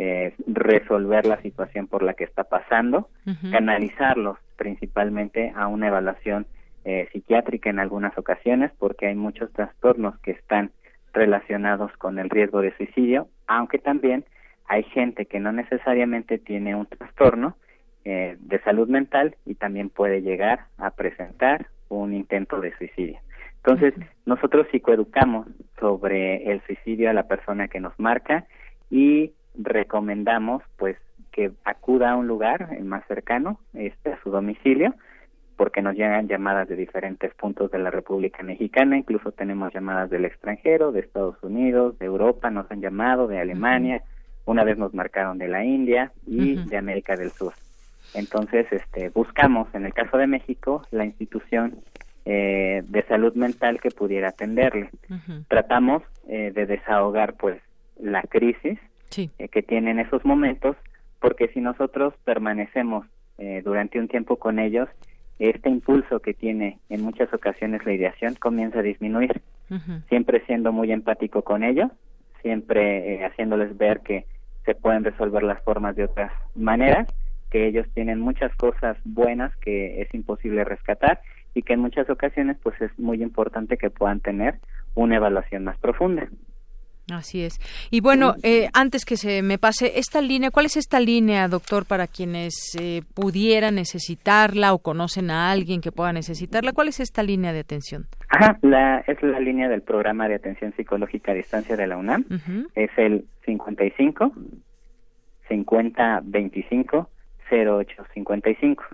eh, resolver la situación por la que está pasando, canalizarlos principalmente a una evaluación eh, psiquiátrica en algunas ocasiones, porque hay muchos trastornos que están relacionados con el riesgo de suicidio, aunque también hay gente que no necesariamente tiene un trastorno eh, de salud mental y también puede llegar a presentar un intento de suicidio. Entonces, nosotros psicoeducamos sobre el suicidio a la persona que nos marca y recomendamos pues que acuda a un lugar el más cercano, este a su domicilio, porque nos llegan llamadas de diferentes puntos de la República Mexicana, incluso tenemos llamadas del extranjero, de Estados Unidos, de Europa, nos han llamado, de Alemania, una vez nos marcaron de la India y de América del Sur. Entonces, este, buscamos, en el caso de México, la institución eh, de salud mental que pudiera atenderle. Tratamos eh, de desahogar, pues, la crisis eh, que tienen esos momentos, porque si nosotros permanecemos eh, durante un tiempo con ellos, este impulso que tiene en muchas ocasiones la ideación comienza a disminuir, siempre siendo muy empático con ellos, siempre eh, haciéndoles ver que se pueden resolver las formas de otras maneras, que ellos tienen muchas cosas buenas que es imposible rescatar y que en muchas ocasiones pues es muy importante que puedan tener una evaluación más profunda. Así es. Y bueno, eh, antes que se me pase, esta línea, ¿cuál es esta línea, doctor, para quienes eh, pudieran necesitarla o conocen a alguien que pueda necesitarla? ¿Cuál es esta línea de atención? Ajá, la, es la línea del programa de atención psicológica a distancia de la UNAM. Es el 55 50 25 08 55.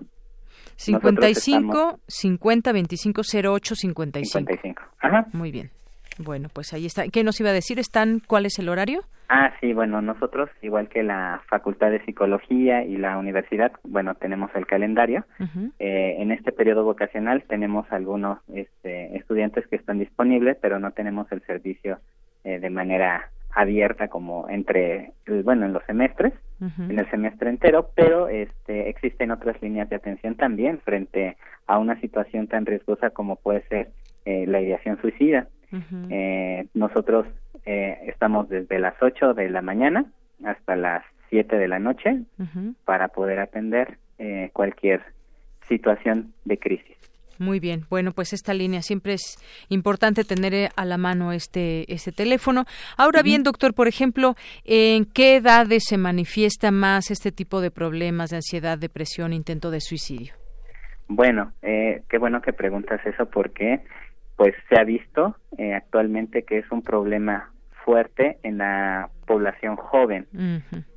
55 50 25 08 55. 55. Ajá. Muy bien. Bueno, pues ahí está. ¿Qué nos iba a decir? ¿Están cuál es el horario? Ah, sí, bueno, nosotros, igual que la Facultad de Psicología y la universidad, bueno, tenemos el calendario. eh, en este periodo vocacional tenemos algunos este, estudiantes que están disponibles, pero no tenemos el servicio eh, de manera abierta como entre, bueno, en los semestres, en el semestre entero, pero este, existen otras líneas de atención también frente a una situación tan riesgosa como puede ser eh, la ideación suicida eh, nosotros eh, estamos desde las 8 de la mañana hasta las 7 de la noche para poder atender eh, cualquier situación de crisis. Muy bien. Bueno, pues esta línea siempre es importante tener eh, a la mano este este teléfono. Ahora bien, doctor, por ejemplo, ¿en qué edades se manifiesta más este tipo de problemas de ansiedad, depresión, intento de suicidio? Bueno, eh, qué bueno que preguntas eso porque pues se ha visto eh, actualmente que es un problema fuerte en la población joven.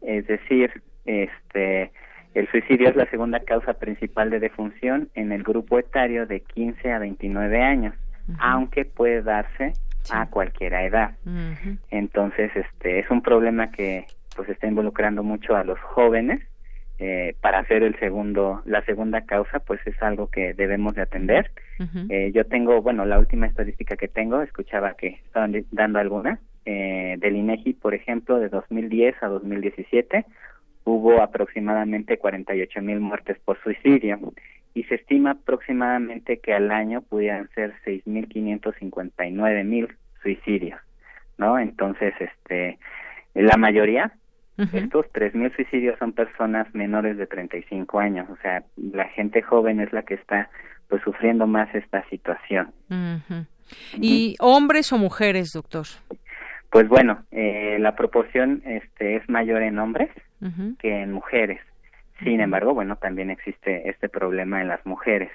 Es decir, este el suicidio es la segunda causa principal de defunción en el grupo etario de 15 a 29 años, aunque puede darse a cualquier edad. Entonces, este es un problema que pues está involucrando mucho a los jóvenes. Eh, para hacer el segundo, la segunda causa, pues es algo que debemos de atender. eh, yo tengo, bueno, la última estadística que tengo, escuchaba que estaban dando alguna, eh, del INEGI, por ejemplo, de 2010 a 2017, hubo aproximadamente 48 mil muertes por suicidio y se estima aproximadamente que al año pudieran ser 6.559 mil suicidios, ¿no? Entonces, este, la mayoría de estos 3.000 suicidios son personas menores de 35 años, o sea, la gente joven es la que está pues sufriendo más esta situación. ¿Y hombres o mujeres, doctor? Pues bueno, eh, la proporción este, es mayor en hombres, que en mujeres. Sin embargo, bueno, también existe este problema en las mujeres.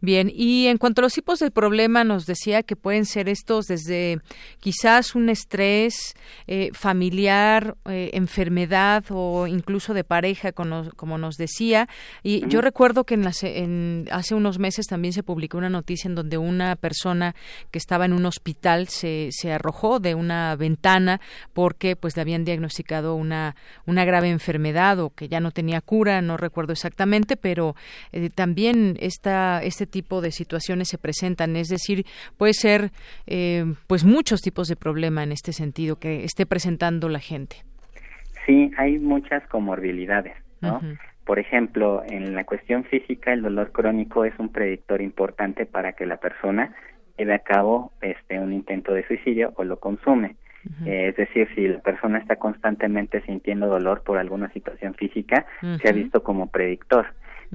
Bien, y en cuanto a los tipos de problema, nos decía que pueden ser estos desde quizás un estrés eh, familiar, eh, enfermedad o incluso de pareja, como, nos decía. Y yo recuerdo que en, hace unos meses también se publicó una noticia en donde una persona que estaba en un hospital se, se arrojó de una ventana porque pues le habían diagnosticado una, una grave enfermedad o que ya no tenía cura, no recuerdo exactamente, pero eh, también esta este tipo de situaciones se presentan. Es decir, puede ser eh, pues muchos tipos de problema en este sentido que esté presentando la gente. Sí, hay muchas comorbilidades, ¿no? Por ejemplo, en la cuestión física, el dolor crónico es un predictor importante para que la persona lleve a cabo este un intento de suicidio o lo consume. Eh, es decir, si la persona está constantemente sintiendo dolor por alguna situación física, se ha visto como predictor.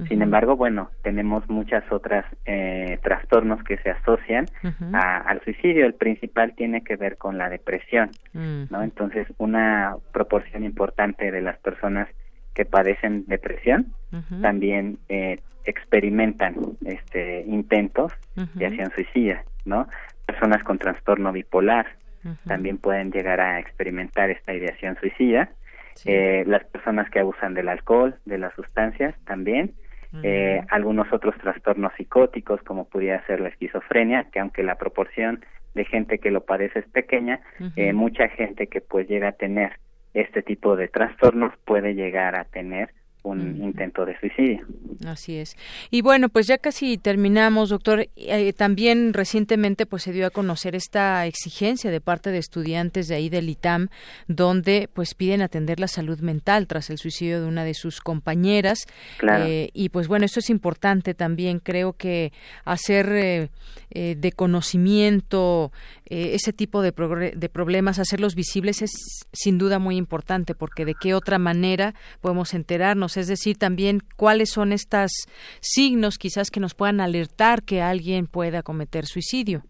Sin embargo, bueno, tenemos muchas otras eh, trastornos que se asocian al suicidio. El principal tiene que ver con la depresión, ¿no? Entonces, una proporción importante de las personas que padecen depresión también eh, experimentan este intentos de acción suicida, ¿no? Personas con trastorno bipolar también pueden llegar a experimentar esta ideación suicida. Eh, las personas que abusan del alcohol, de las sustancias también, eh, algunos otros trastornos psicóticos como pudiera ser la esquizofrenia, que aunque la proporción de gente que lo padece es pequeña, eh, mucha gente que pues llega a tener este tipo de trastornos puede llegar a tener un intento de suicidio. Así es. Y bueno, pues ya casi terminamos, doctor. Eh, también recientemente pues se dio a conocer esta exigencia de parte de estudiantes de ahí del ITAM, donde pues piden atender la salud mental tras el suicidio de una de sus compañeras. Eh, y pues bueno, esto es importante también. Creo que hacer eh, de conocimiento ese tipo de, de problemas, hacerlos visibles es sin duda muy importante, porque de qué otra manera podemos enterarnos. Es decir, también cuáles son estos signos quizás que nos puedan alertar que alguien pueda cometer suicidio.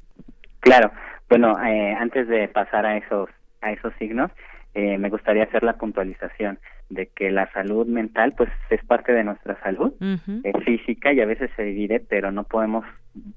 Claro, bueno, eh, antes de pasar a esos a esos signos, eh, me gustaría hacer la puntualización de que la salud mental pues es parte de nuestra salud es física y a veces se divide pero no podemos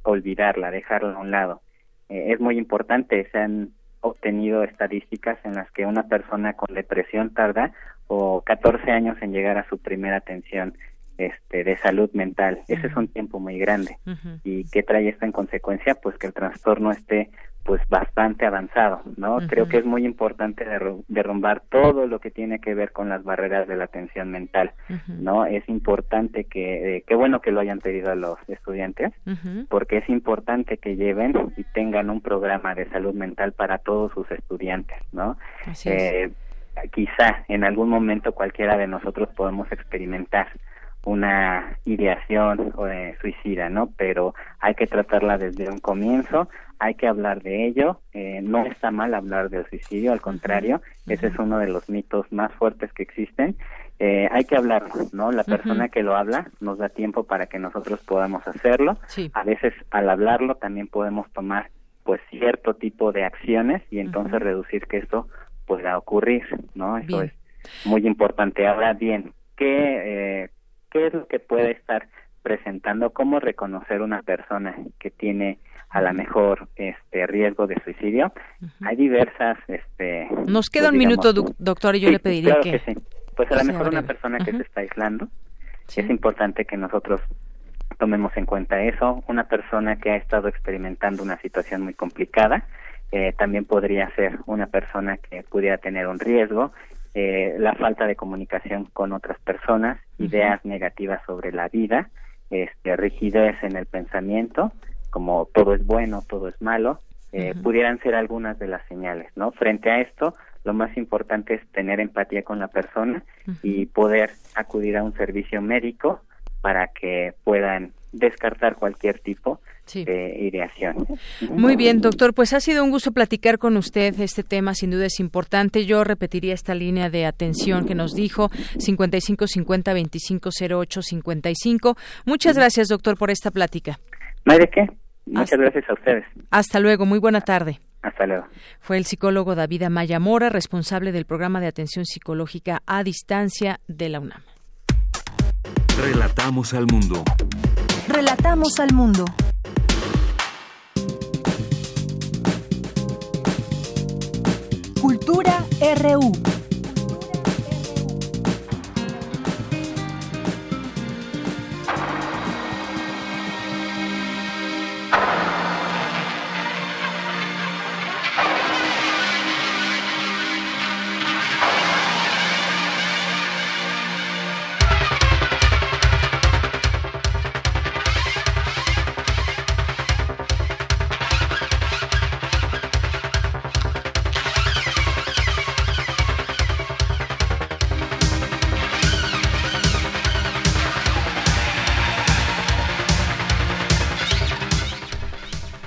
olvidarla dejarla a un lado eh, es muy importante se han obtenido estadísticas en las que una persona con depresión tarda o 14 años en llegar a su primera atención este, de salud mental. Ese es un tiempo muy grande. ¿Y qué trae esto en consecuencia? Pues que el trastorno esté pues bastante avanzado, ¿no? Creo que es muy importante derrumbar todo lo que tiene que ver con las barreras de la atención mental, ¿no? Es importante que, eh, qué bueno que lo hayan pedido a los estudiantes, porque es importante que lleven y tengan un programa de salud mental para todos sus estudiantes, ¿no? Eh, quizá en algún momento cualquiera de nosotros podemos experimentar una ideación eh, suicida, ¿no? Pero hay que tratarla desde un comienzo, hay que hablar de ello, eh, no está mal hablar del suicidio, al contrario, ese es uno de los mitos más fuertes que existen eh, hay que hablarlo, ¿no? La persona que lo habla nos da tiempo para que nosotros podamos hacerlo. A veces al hablarlo también podemos tomar pues cierto tipo de acciones y entonces reducir que esto pueda ocurrir, ¿no? Eso es muy importante. Ahora bien, ¿qué, eh, ¿qué es lo que puede estar presentando? ¿Cómo reconocer una persona que tiene a lo mejor este riesgo de suicidio? Hay diversas... este Nos queda pues, un minuto, doctor, y yo le pediría que... sí. Pues a lo mejor una persona que se está aislando, es importante que nosotros tomemos en cuenta eso. Una persona que ha estado experimentando una situación muy complicada, eh, también podría ser una persona que pudiera tener un riesgo, eh, la falta de comunicación con otras personas, ideas negativas sobre la vida, este, rigidez en el pensamiento, como todo es bueno, todo es malo, eh, pudieran ser algunas de las señales, ¿no? Frente a esto, lo más importante es tener empatía con la persona y poder acudir a un servicio médico para que puedan descartar cualquier tipo de ideación. Muy bien, doctor, pues ha sido un gusto platicar con usted. Este tema sin duda es importante. Yo repetiría esta línea de atención que nos dijo 55 50 25 08 55. Muchas gracias, doctor, por esta plática. ¿No hay de qué? Muchas gracias a ustedes. Hasta luego, muy buena tarde. Hasta luego. Fue el psicólogo David Amaya Mora, responsable del programa de atención psicológica a distancia de la UNAM. Relatamos al mundo. Relatamos al mundo. RU.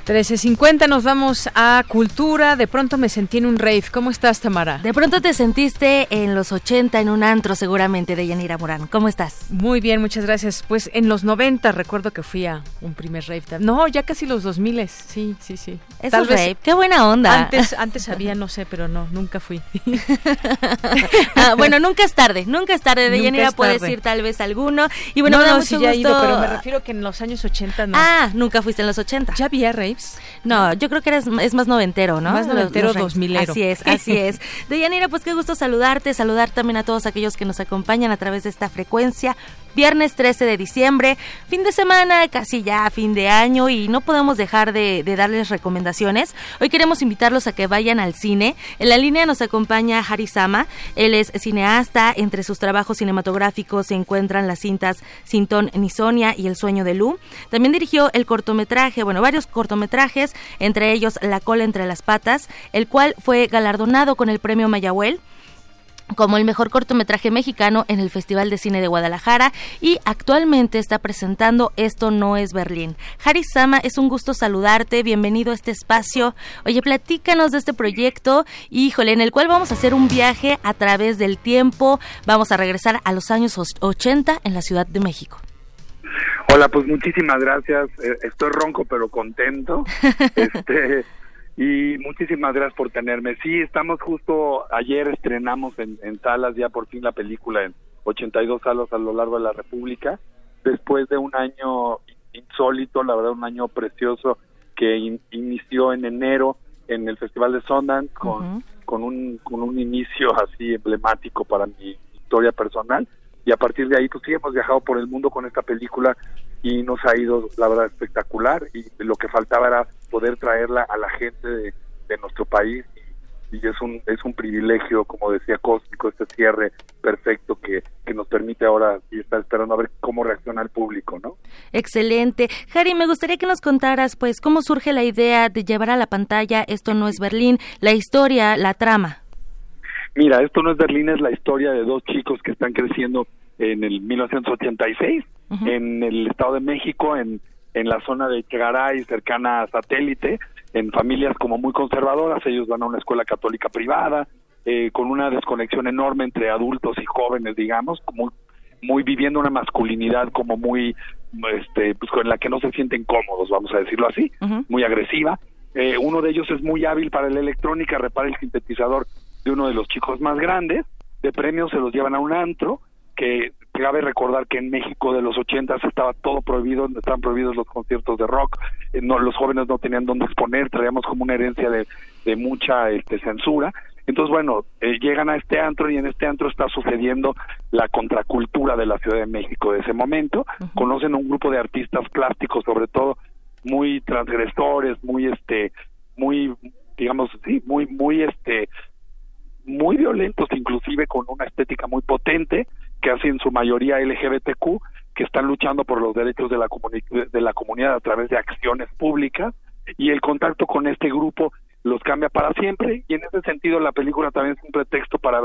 13.50 nos vamos a cultura. De pronto me sentí en un rave. ¿Cómo estás, Tamara? De pronto te sentiste en los 80 en un antro seguramente de Yanira Morán. ¿Cómo estás? Muy bien, muchas gracias. Pues en los 90 recuerdo que fui a un primer rave. No, ya casi los 2000. Sí, sí, sí. Es Tal rave. Qué buena onda. Antes, antes había, no sé, pero no, nunca fui. Ah, bueno, nunca es tarde. Nunca es tarde. De Yanira puedes ir tal vez alguno. Y bueno, no, no, sí, ya he ido, pero me refiero que en los años 80 no. Ah, nunca fuiste en los 80. ¿Ya había rave? No, yo creo que eres, es más noventero, ¿no? Más noventero, dos milero. Así es, así es. Deyanira, pues qué gusto saludarte, saludar también a todos aquellos que nos acompañan a través de esta frecuencia viernes 13 de diciembre, fin de semana, casi ya fin de año y no podemos dejar de, darles recomendaciones. Hoy queremos invitarlos a que vayan al cine. En la línea nos acompaña Harisama, él es cineasta, entre sus trabajos cinematográficos se encuentran las cintas Sintón Nisonia y El sueño de Lu. También dirigió el cortometraje, bueno, varios cortometrajes, entre ellos La cola entre las patas, el cual fue galardonado con el premio Mayahuel como el mejor cortometraje mexicano en el Festival de Cine de Guadalajara y actualmente está presentando Esto no es Berlín. Sama, es un gusto saludarte, bienvenido a este espacio. Oye, platícanos de este proyecto, híjole, en el cual vamos a hacer un viaje a través del tiempo, vamos a regresar a los años 80 en la Ciudad de México. Hola, pues muchísimas gracias. Eh, estoy ronco pero contento. Este, y muchísimas gracias por tenerme. Sí, estamos justo, ayer estrenamos en, salas ya por fin la película en 82 salas a lo largo de la República, después de un año insólito, la verdad un año precioso que inició en enero en el Festival de Sundance con, con, un, con un inicio así emblemático para mi historia personal y a partir de ahí pues sí hemos viajado por el mundo con esta película y nos ha ido la verdad espectacular y lo que faltaba era poder traerla a la gente de, nuestro país y, es un es un privilegio como decía Cósmico este cierre perfecto que, que nos permite ahora y estar esperando a ver cómo reacciona el público no excelente. Harry me gustaría que nos contaras pues cómo surge la idea de llevar a la pantalla esto no es Berlín la historia la trama. Mira, esto no es Berlín, es la historia de dos chicos que están creciendo en el 1986 en el Estado de México, en, en la zona de Chegaray, cercana a Satélite, en familias como muy conservadoras. Ellos van a una escuela católica privada, eh, con una desconexión enorme entre adultos y jóvenes, digamos, muy, muy viviendo una masculinidad como muy, este, pues con la que no se sienten cómodos, vamos a decirlo así, muy agresiva. Eh, uno de ellos es muy hábil para la electrónica, repara el sintetizador de uno de los chicos más grandes, de premios se los llevan a un antro, que cabe recordar que en México de los ochentas estaba todo prohibido, estaban prohibidos los conciertos de rock, eh, no, los jóvenes no tenían dónde exponer, traíamos como una herencia de, de mucha este, censura, entonces, bueno, eh, llegan a este antro y en este antro está sucediendo la contracultura de la Ciudad de México de ese momento. Conocen a un grupo de artistas plásticos, sobre todo muy transgresores, muy, este, muy, digamos, sí, muy, muy, este, muy violentos, inclusive con una estética muy potente, que hacen en su mayoría LGBTQ, que están luchando por los derechos de la, de la comunidad a través de acciones públicas y el contacto con este grupo los cambia para siempre y en ese sentido la película también es un pretexto para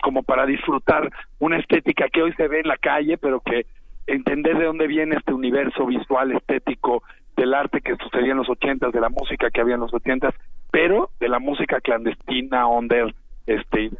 como para disfrutar una estética que hoy se ve en la calle pero que entender de dónde viene este universo visual estético del arte que sucedía en los ochentas de la música que había en los ochentas pero de la música clandestina under este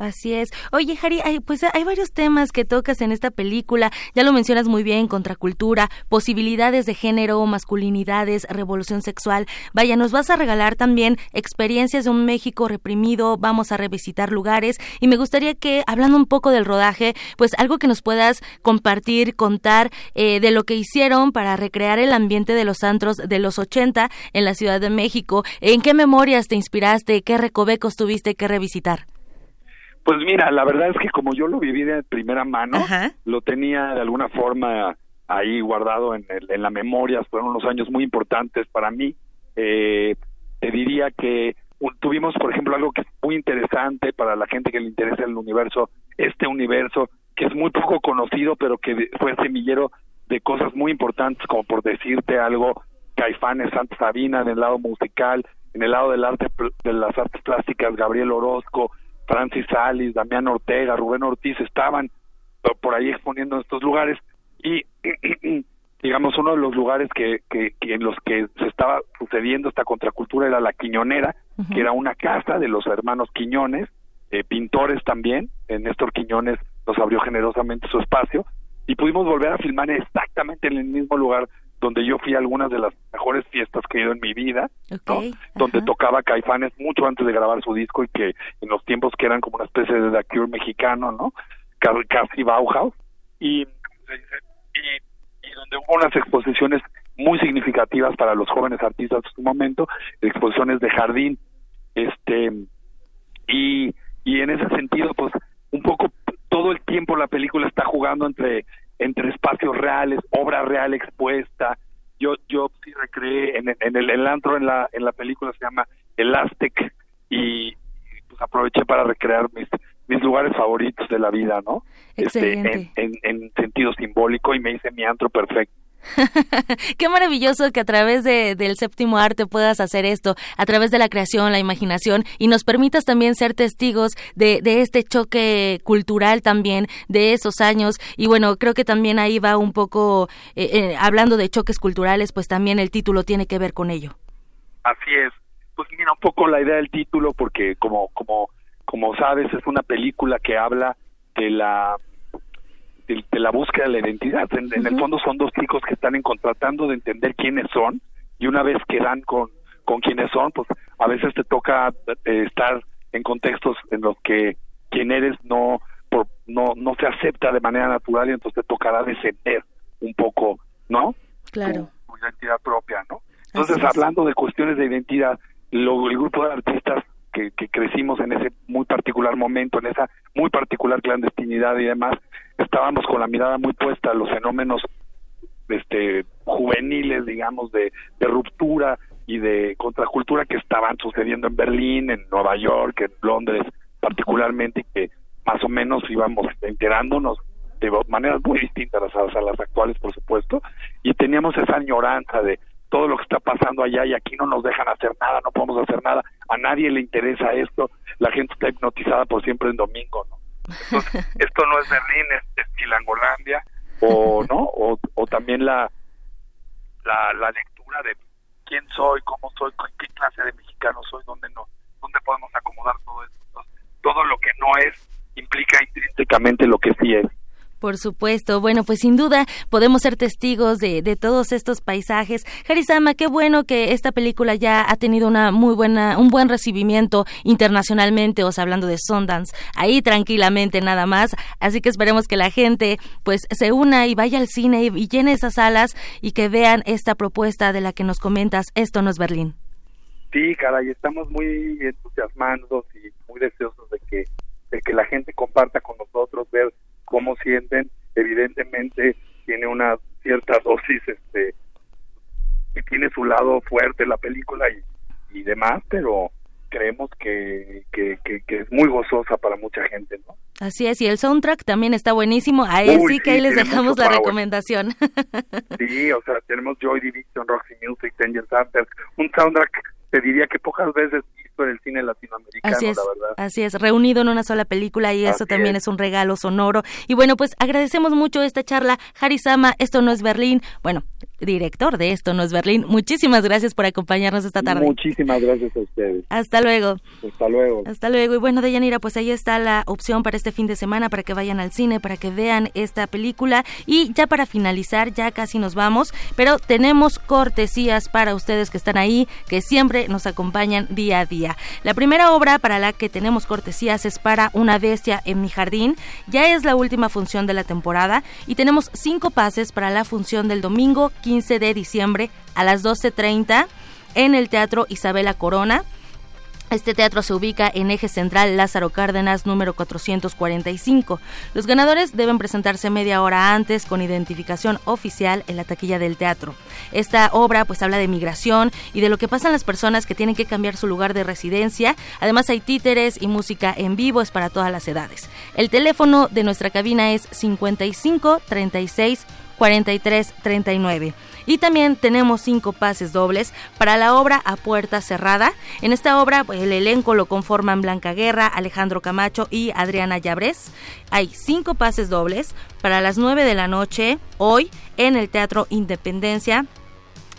Así es. Oye, Jari, hay, pues hay varios temas que tocas en esta película. Ya lo mencionas muy bien, contracultura, posibilidades de género, masculinidades, revolución sexual. Vaya, nos vas a regalar también experiencias de un México reprimido, vamos a revisitar lugares y me gustaría que, hablando un poco del rodaje, pues algo que nos puedas compartir, contar eh, de lo que hicieron para recrear el ambiente de los antros de los 80 en la Ciudad de México. ¿En qué memorias te inspiraste? ¿Qué recovecos tuviste que revisitar? Pues mira, la verdad es que como yo lo viví de primera mano, lo tenía de alguna forma ahí guardado en, en la memoria, fueron unos años muy importantes para mí. Eh, te diría que tuvimos, por ejemplo, algo que es muy interesante para la gente que le interesa el universo, este universo, que es muy poco conocido, pero que fue semillero de cosas muy importantes, como por decirte algo, Caifanes, Santa Sabina en el lado musical, en el lado del arte, de las artes plásticas, Gabriel Orozco, Francis Salis, Damián Ortega, Rubén Ortiz estaban por ahí exponiendo en estos lugares y digamos uno de los lugares que, que, en los que se estaba sucediendo esta contracultura era la Quiñonera, que era una casa de los hermanos Quiñones, eh, pintores también, Néstor Quiñones nos abrió generosamente su espacio y pudimos volver a filmar exactamente en el mismo lugar donde yo fui a algunas de las mejores fiestas que he ido en mi vida, donde tocaba Caifanes mucho antes de grabar su disco y que en los tiempos que eran como una especie de The Cure mexicano, ¿no? Casi Bauhaus, y, y, y donde hubo unas exposiciones muy significativas para los jóvenes artistas de su momento, exposiciones de jardín, este, y, y en ese sentido, pues, un poco todo el tiempo la película está jugando entre entre espacios reales, obra real expuesta. Yo yo sí recreé en, en el, el, antro en la en la película se llama El Aztec y pues aproveché para recrear mis mis lugares favoritos de la vida, ¿no? Este, en, en, en sentido simbólico y me hice mi antro perfecto. Qué maravilloso que a través de, del séptimo arte puedas hacer esto, a través de la creación, la imaginación y nos permitas también ser testigos de, de este choque cultural también de esos años. Y bueno, creo que también ahí va un poco, eh, eh, hablando de choques culturales, pues también el título tiene que ver con ello. Así es. Pues mira un poco la idea del título porque como, como, como sabes es una película que habla de la de, la búsqueda de la identidad. En, el fondo son dos chicos que están en, tratando de entender quiénes son y una vez que dan con, con quiénes son, pues a veces te toca eh, estar en contextos en los que quien eres no, por, no, no se acepta de manera natural y entonces te tocará descender un poco, ¿no? Claro. Tu, identidad propia, ¿no? Entonces, hablando de cuestiones de identidad, lo, el grupo de artistas que, que, crecimos en ese muy particular momento, en esa muy particular clandestinidad y demás, estábamos con la mirada muy puesta a los fenómenos este juveniles, digamos, de, ruptura y de contracultura que estaban sucediendo en Berlín, en Nueva York, en Londres particularmente, que más o menos íbamos enterándonos de maneras muy distintas a, a las actuales, por supuesto, y teníamos esa añoranza de todo lo que está pasando allá y aquí no nos dejan hacer nada, no podemos hacer nada, a nadie le interesa esto, la gente está hipnotizada por siempre en domingo, ¿no? Entonces, esto no es Berlín, es, es Chilangolandia, o, ¿no? O, también la, la, la, lectura de quién soy, cómo soy, qué clase de mexicano soy, dónde, no, dónde podemos acomodar todo esto. Todo lo que no es implica intrínsecamente lo que sí es. Por supuesto. Bueno, pues sin duda podemos ser testigos de, de todos estos paisajes. Harisama, qué bueno que esta película ya ha tenido una muy buena, un buen recibimiento internacionalmente, o sea, hablando de Sundance, ahí tranquilamente nada más. Así que esperemos que la gente pues se una y vaya al cine y, llene esas salas y que vean esta propuesta de la que nos comentas. Esto no es Berlín. Sí, caray, estamos muy entusiasmados y muy deseosos de que, de que la gente comparta con nosotros, ver cómo sienten, evidentemente tiene una cierta dosis, este, y tiene su lado fuerte la película y, y demás, pero creemos que, que, que, es muy gozosa para mucha gente, ¿no? Así es, y el soundtrack también está buenísimo. A él sí que ahí les dejamos la recomendación. Sí, o sea, tenemos Joy Division, Roxy Music, Danger Center, un soundtrack, te diría que pocas veces en el cine latinoamericano, así es, la verdad. Así es, reunido en una sola película y eso también es. un regalo sonoro. Y bueno, pues agradecemos mucho esta charla. Harisama, esto no es Berlín. Bueno, director de Esto no es Berlín. Muchísimas gracias por acompañarnos esta tarde. Muchísimas gracias a ustedes. Hasta luego. Hasta luego. Hasta luego. Y bueno, Deyanira, pues ahí está la opción para este fin de semana, para que vayan al cine, para que vean esta película. Y ya para finalizar, ya casi nos vamos, pero tenemos cortesías para ustedes que están ahí, que siempre nos acompañan día a día. La primera obra para la que tenemos cortesías es para Una bestia en mi jardín. Ya es la última función de la temporada y tenemos cinco pases para la función del domingo 15 de diciembre a las 12.30 en el Teatro Isabela Corona. Este teatro se ubica en eje central Lázaro Cárdenas número 445. Los ganadores deben presentarse media hora antes con identificación oficial en la taquilla del teatro. Esta obra pues habla de migración y de lo que pasan las personas que tienen que cambiar su lugar de residencia. Además hay títeres y música en vivo es para todas las edades. El teléfono de nuestra cabina es 55 36 43 39. Y también tenemos cinco pases dobles para la obra A Puerta Cerrada. En esta obra el elenco lo conforman Blanca Guerra, Alejandro Camacho y Adriana Llabrés. Hay cinco pases dobles para las 9 de la noche hoy en el Teatro Independencia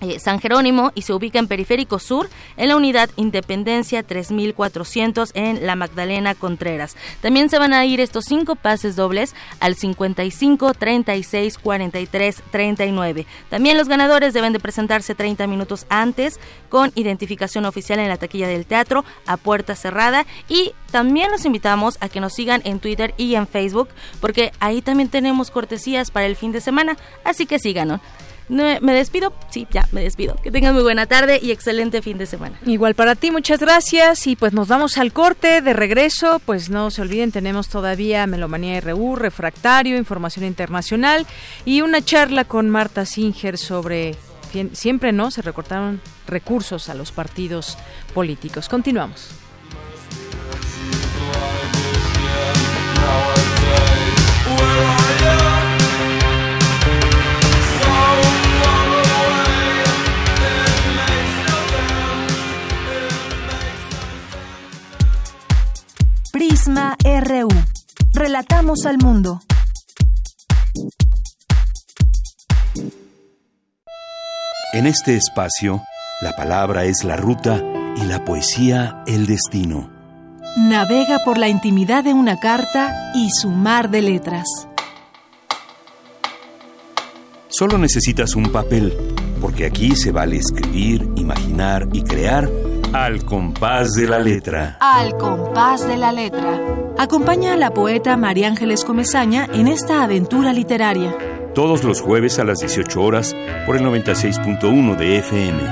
eh, San Jerónimo y se ubica en Periférico Sur, en la unidad Independencia 3400 en La Magdalena Contreras. También se van a ir estos cinco pases dobles al 55 36 43 39. También los ganadores deben de presentarse 30 minutos antes con identificación oficial en la taquilla del teatro a puerta cerrada y también los invitamos a que nos sigan en Twitter y en Facebook porque ahí también tenemos cortesías para el fin de semana, así que síganos. Me despido, sí, ya me despido. Que tengan muy buena tarde y excelente fin de semana. Igual para ti, muchas gracias y pues nos vamos al corte de regreso. Pues no se olviden, tenemos todavía Melomanía RU, Refractario, Información Internacional y una charla con Marta Singer sobre siempre no se recortaron recursos a los partidos políticos. Continuamos. Prisma RU. Relatamos al mundo. En este espacio, la palabra es la ruta y la poesía el destino. Navega por la intimidad de una carta y su mar de letras. Solo necesitas un papel, porque aquí se vale escribir, imaginar y crear al compás de la letra. Al compás de la letra. Acompaña a la poeta María Ángeles Comezaña en esta aventura literaria. Todos los jueves a las 18 horas por el 96.1 de FM.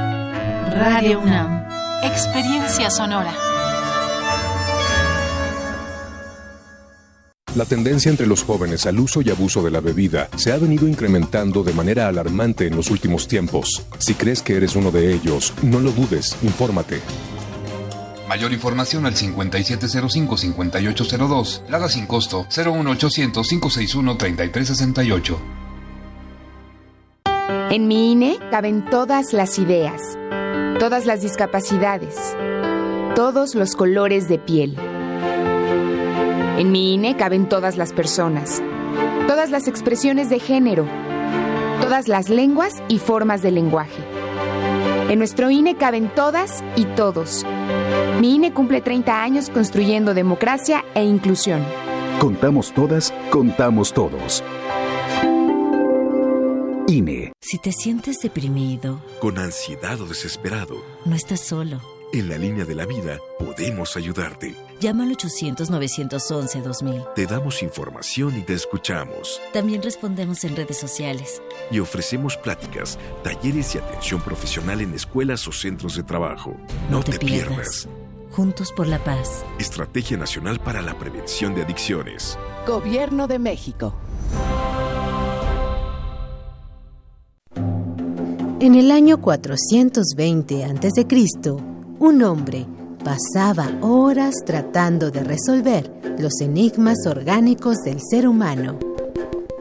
Radio UNAM. Experiencia sonora. La tendencia entre los jóvenes al uso y abuso de la bebida se ha venido incrementando de manera alarmante en los últimos tiempos. Si crees que eres uno de ellos, no lo dudes, infórmate. Mayor información al 5705-5802. Lada sin costo 01800-561-3368. En mi INE caben todas las ideas, todas las discapacidades, todos los colores de piel en mi INE caben todas las personas, todas las expresiones de género, todas las lenguas y formas de lenguaje. En nuestro INE caben todas y todos. Mi INE cumple 30 años construyendo democracia e inclusión. Contamos todas, contamos todos. INE. Si te sientes deprimido, con ansiedad o desesperado, no estás solo. En la línea de la vida podemos ayudarte. Llama al 800-911-2000. Te damos información y te escuchamos. También respondemos en redes sociales. Y ofrecemos pláticas, talleres y atención profesional en escuelas o centros de trabajo. No, te, pierdas. Juntos por la paz. Estrategia Nacional para la Prevención de Adicciones. Gobierno de México. En el año 420 a.C., un hombre pasaba horas tratando de resolver los enigmas orgánicos del ser humano.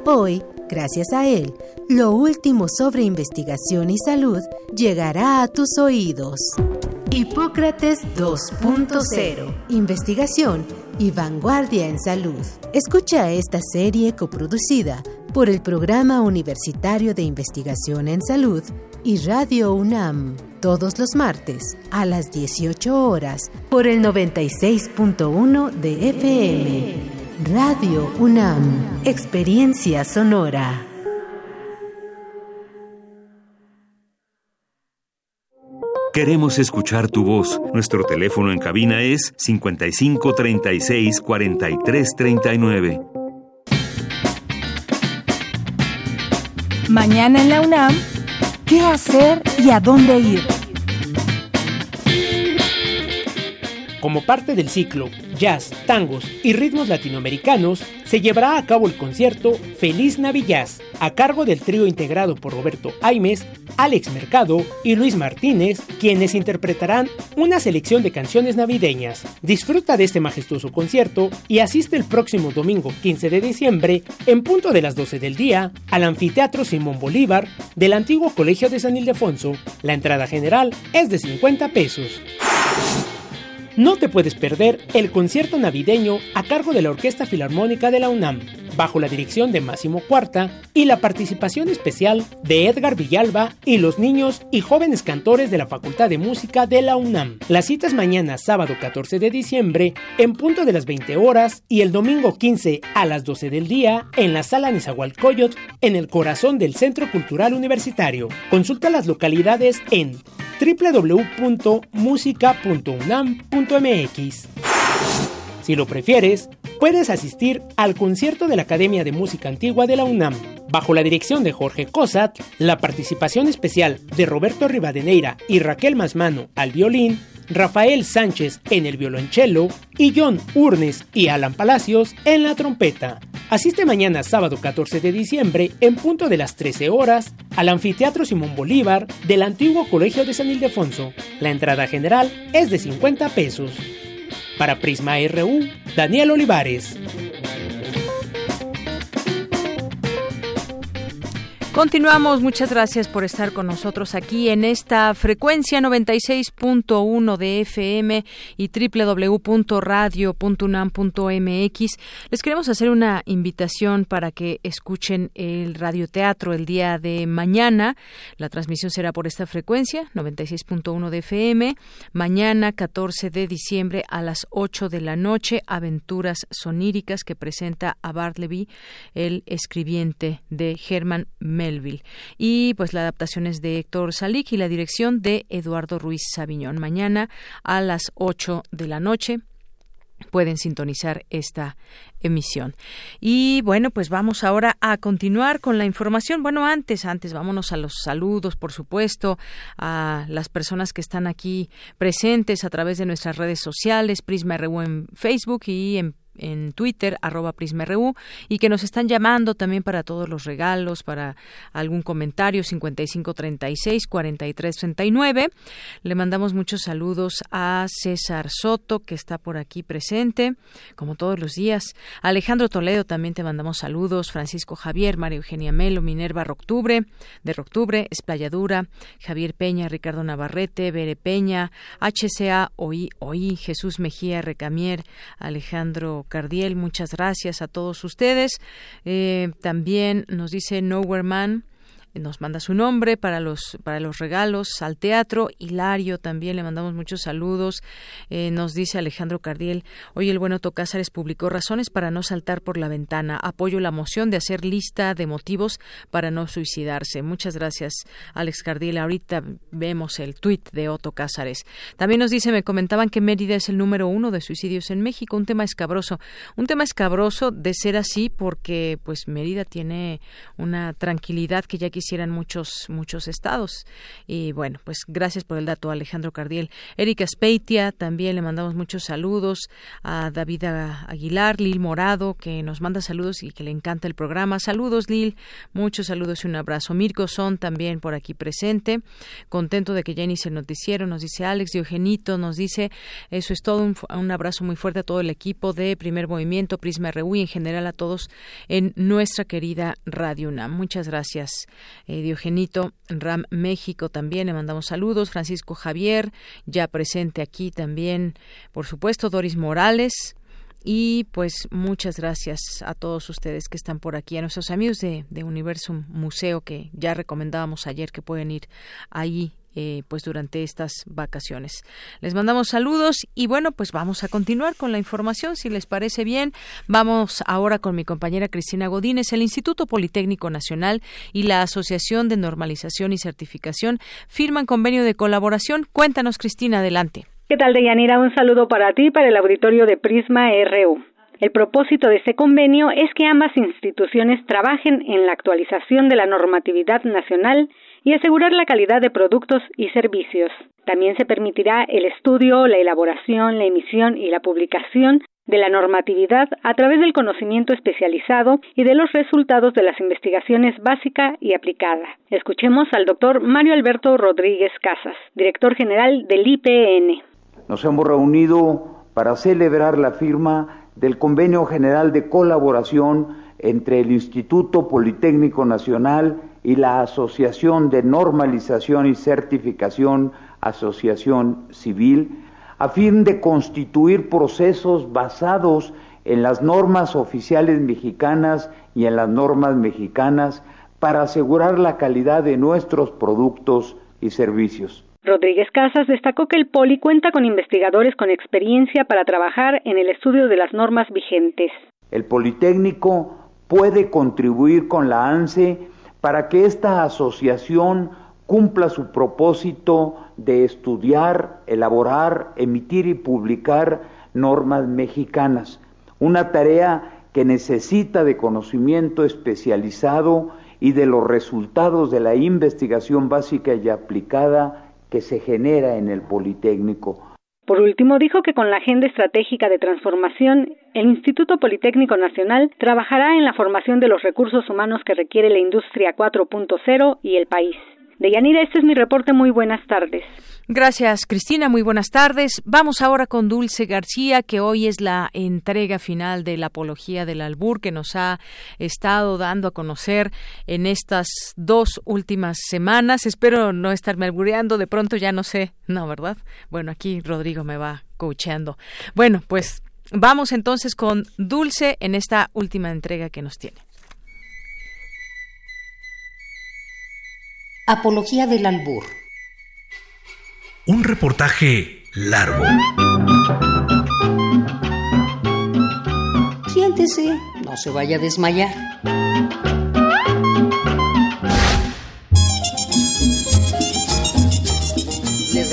Hoy, gracias a él, lo último sobre investigación y salud llegará a tus oídos. Hipócrates 2.0. Investigación y vanguardia en salud. Escucha esta serie coproducida por el Programa Universitario de Investigación en Salud y Radio UNAM todos los martes a las 18 horas por el 96.1 de FM. Radio UNAM, Experiencia Sonora. Queremos escuchar tu voz. Nuestro teléfono en cabina es 55 36 43 39. Mañana en la UNAM qué hacer y a dónde ir. Como parte del ciclo Jazz, Tangos y Ritmos Latinoamericanos, se llevará a cabo el concierto Feliz Navillaz, a cargo del trío integrado por Roberto Aimes, Alex Mercado y Luis Martínez, quienes interpretarán una selección de canciones navideñas. Disfruta de este majestuoso concierto y asiste el próximo domingo 15 de diciembre, en punto de las 12 del día, al Anfiteatro Simón Bolívar del antiguo Colegio de San Ildefonso. La entrada general es de 50 pesos. No te puedes perder el concierto navideño a cargo de la Orquesta Filarmónica de la UNAM, bajo la dirección de Máximo Cuarta y la participación especial de Edgar Villalba y los niños y jóvenes cantores de la Facultad de Música de la UNAM. La cita es mañana sábado 14 de diciembre en punto de las 20 horas y el domingo 15 a las 12 del día en la sala Nizahualcóyotl en el corazón del Centro Cultural Universitario. Consulta las localidades en www.musica.unam.mx. Si lo prefieres, puedes asistir al concierto de la Academia de Música Antigua de la UNAM, bajo la dirección de Jorge Cosat, la participación especial de Roberto Rivadeneira y Raquel Masmano al violín, Rafael Sánchez en el violonchelo y John Urnes y Alan Palacios en la trompeta. Asiste mañana sábado 14 de diciembre en punto de las 13 horas al Anfiteatro Simón Bolívar del antiguo Colegio de San Ildefonso. La entrada general es de 50 pesos. Para Prisma RU, Daniel Olivares. Continuamos, muchas gracias por estar con nosotros aquí en esta frecuencia 96.1 de FM y www.radio.unam.mx. Les queremos hacer una invitación para que escuchen el radioteatro el día de mañana. La transmisión será por esta frecuencia 96.1 de FM. Mañana 14 de diciembre a las 8 de la noche, Aventuras soníricas que presenta a Bartleby, el escribiente de Herman Mel y pues la adaptación es de Héctor Salik y la dirección de Eduardo Ruiz Sabiñón. Mañana a las 8 de la noche pueden sintonizar esta emisión. Y bueno, pues vamos ahora a continuar con la información. Bueno, antes, antes, vámonos a los saludos, por supuesto, a las personas que están aquí presentes a través de nuestras redes sociales, Prisma RU en Facebook y en en Twitter, arroba PrismaRU, y que nos están llamando también para todos los regalos, para algún comentario, 5536-4339. Le mandamos muchos saludos a César Soto, que está por aquí presente, como todos los días. Alejandro Toledo también te mandamos saludos. Francisco Javier, María Eugenia Melo, Minerva Roctubre, de Roctubre, Esplayadura, Javier Peña, Ricardo Navarrete, Bere Peña, HCA, OI, OI, Jesús Mejía, Recamier, Alejandro Cardiel, muchas gracias a todos ustedes. Eh, también nos dice Nowhere Man nos manda su nombre para los para los regalos al teatro. Hilario también le mandamos muchos saludos. Eh, nos dice Alejandro Cardiel, hoy el bueno Tocázares publicó razones para no saltar por la ventana. Apoyo la moción de hacer lista de motivos para no suicidarse. Muchas gracias, Alex Cardiel. Ahorita vemos el tuit de Otto Cázares. También nos dice, me comentaban que Mérida es el número uno de suicidios en México. Un tema escabroso. Un tema escabroso de ser así porque pues Mérida tiene una tranquilidad que ya quisieran muchos muchos estados. Y bueno, pues gracias por el dato, Alejandro Cardiel. Erika Speitia, también le mandamos muchos saludos a David Aguilar, Lil Morado, que nos manda saludos y que le encanta el programa. Saludos, Lil, muchos saludos y un abrazo. Mirko Son también por aquí presente. Contento de que ya inicie el nos dice Alex Diogenito, nos dice eso es todo. Un, un abrazo muy fuerte a todo el equipo de Primer Movimiento, Prisma RU y en general a todos en nuestra querida Radio UNAM. Muchas gracias, eh, Diogenito. RAM México también le mandamos saludos. Francisco Javier, ya presente aquí también, por supuesto, Doris Morales. Y pues muchas gracias a todos ustedes que están por aquí, a nuestros amigos de, de Universum Museo que ya recomendábamos ayer que pueden ir ahí eh, pues durante estas vacaciones. Les mandamos saludos y bueno, pues vamos a continuar con la información, si les parece bien. Vamos ahora con mi compañera Cristina Godínez. El Instituto Politécnico Nacional y la Asociación de Normalización y Certificación firman convenio de colaboración. Cuéntanos, Cristina, adelante. ¿Qué tal, Deyanira? Un saludo para ti, para el auditorio de Prisma RU. El propósito de este convenio es que ambas instituciones trabajen en la actualización de la normatividad nacional y asegurar la calidad de productos y servicios. También se permitirá el estudio, la elaboración, la emisión y la publicación de la normatividad a través del conocimiento especializado y de los resultados de las investigaciones básica y aplicada. Escuchemos al doctor Mario Alberto Rodríguez Casas, director general del IPN. Nos hemos reunido para celebrar la firma del Convenio General de Colaboración entre el Instituto Politécnico Nacional y la Asociación de Normalización y Certificación, Asociación Civil, a fin de constituir procesos basados en las normas oficiales mexicanas y en las normas mexicanas para asegurar la calidad de nuestros productos y servicios. Rodríguez Casas destacó que el Poli cuenta con investigadores con experiencia para trabajar en el estudio de las normas vigentes. El Politécnico puede contribuir con la ANSE para que esta asociación cumpla su propósito de estudiar, elaborar, emitir y publicar normas mexicanas, una tarea que necesita de conocimiento especializado y de los resultados de la investigación básica y aplicada que se genera en el Politécnico. Por último, dijo que con la Agenda Estratégica de Transformación, el Instituto Politécnico Nacional trabajará en la formación de los recursos humanos que requiere la industria 4.0 y el país. Deyanira, este es mi reporte. Muy buenas tardes. Gracias, Cristina. Muy buenas tardes. Vamos ahora con Dulce García, que hoy es la entrega final de la apología del albur que nos ha estado dando a conocer en estas dos últimas semanas. Espero no estarme albureando. De pronto ya no sé. No, ¿verdad? Bueno, aquí Rodrigo me va coacheando. Bueno, pues vamos entonces con Dulce en esta última entrega que nos tiene. Apología del albur un reportaje largo. Siéntese, no se vaya a desmayar.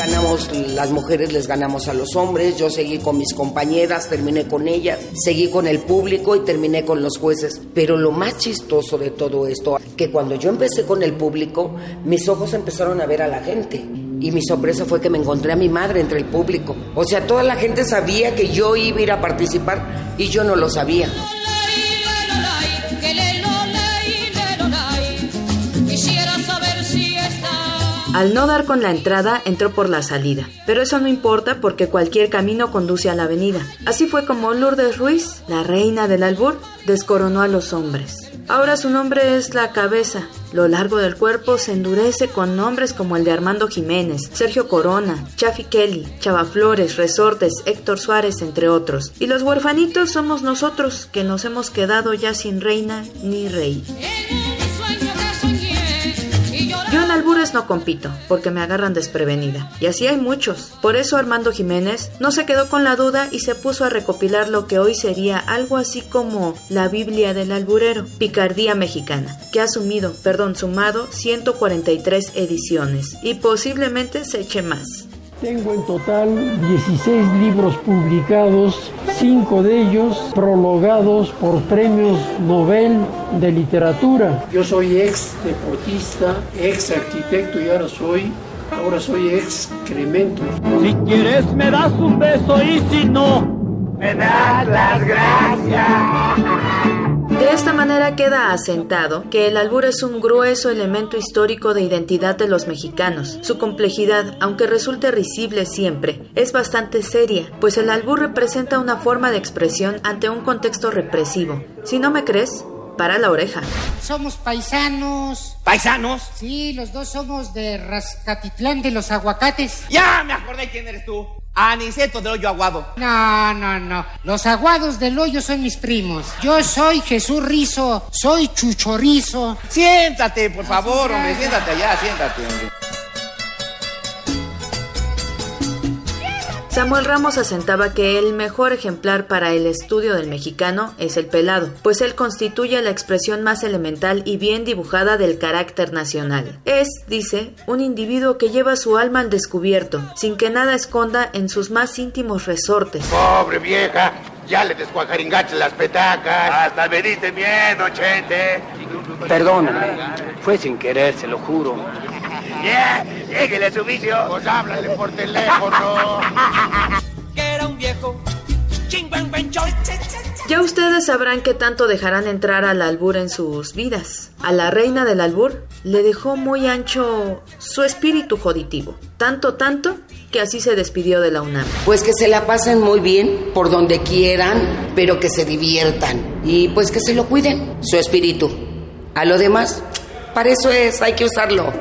Ganamos, las mujeres les ganamos a los hombres, yo seguí con mis compañeras, terminé con ellas, seguí con el público y terminé con los jueces. Pero lo más chistoso de todo esto, que cuando yo empecé con el público, mis ojos empezaron a ver a la gente y mi sorpresa fue que me encontré a mi madre entre el público. O sea, toda la gente sabía que yo iba a ir a participar y yo no lo sabía. Al no dar con la entrada, entró por la salida. Pero eso no importa porque cualquier camino conduce a la avenida. Así fue como Lourdes Ruiz, la reina del albur, descoronó a los hombres. Ahora su nombre es la cabeza. Lo largo del cuerpo se endurece con nombres como el de Armando Jiménez, Sergio Corona, Chaffy Kelly, Chava Flores, Resortes, Héctor Suárez, entre otros. Y los huerfanitos somos nosotros, que nos hemos quedado ya sin reina ni rey. Albures no compito, porque me agarran desprevenida. Y así hay muchos. Por eso Armando Jiménez no se quedó con la duda y se puso a recopilar lo que hoy sería algo así como la Biblia del alburero, Picardía Mexicana, que ha sumido, perdón, sumado 143 ediciones y posiblemente se eche más. Tengo en total 16 libros publicados, 5 de ellos prologados por premios Nobel de literatura. Yo soy ex deportista, ex arquitecto y ahora soy ahora soy ex cremento. Si quieres me das un beso y si no, me das las gracias. De esta manera queda asentado que el albur es un grueso elemento histórico de identidad de los mexicanos. Su complejidad, aunque resulte risible siempre, es bastante seria, pues el albur representa una forma de expresión ante un contexto represivo. Si no me crees, para la oreja. Somos paisanos. ¿Paisanos? Sí, los dos somos de Rascatitlán de los Aguacates. Ya me acordé quién eres tú. Aniceto del Hoyo Aguado. No, no, no. Los aguados del hoyo son mis primos. Yo soy Jesús Rizo, soy Chuchorizo. Siéntate, por favor, hombre, siéntate allá, siéntate, hombre. Samuel Ramos asentaba que el mejor ejemplar para el estudio del mexicano es el pelado, pues él constituye la expresión más elemental y bien dibujada del carácter nacional. Es, dice, un individuo que lleva su alma al descubierto, sin que nada esconda en sus más íntimos resortes. Pobre vieja, ya le descuajaringaste las petacas. Hasta me diste miedo, chente. Perdóname, fue sin querer, se lo juro. Yeah, lléguele a su vicio. Pues háblale por teléfono. que era un viejo. Ya ustedes sabrán qué tanto dejarán entrar al albur en sus vidas. A la reina del albur le dejó muy ancho su espíritu joditivo. Tanto, tanto que así se despidió de la UNAM. Pues que se la pasen muy bien por donde quieran, pero que se diviertan. Y pues que se lo cuiden, su espíritu. A lo demás, para eso es, hay que usarlo.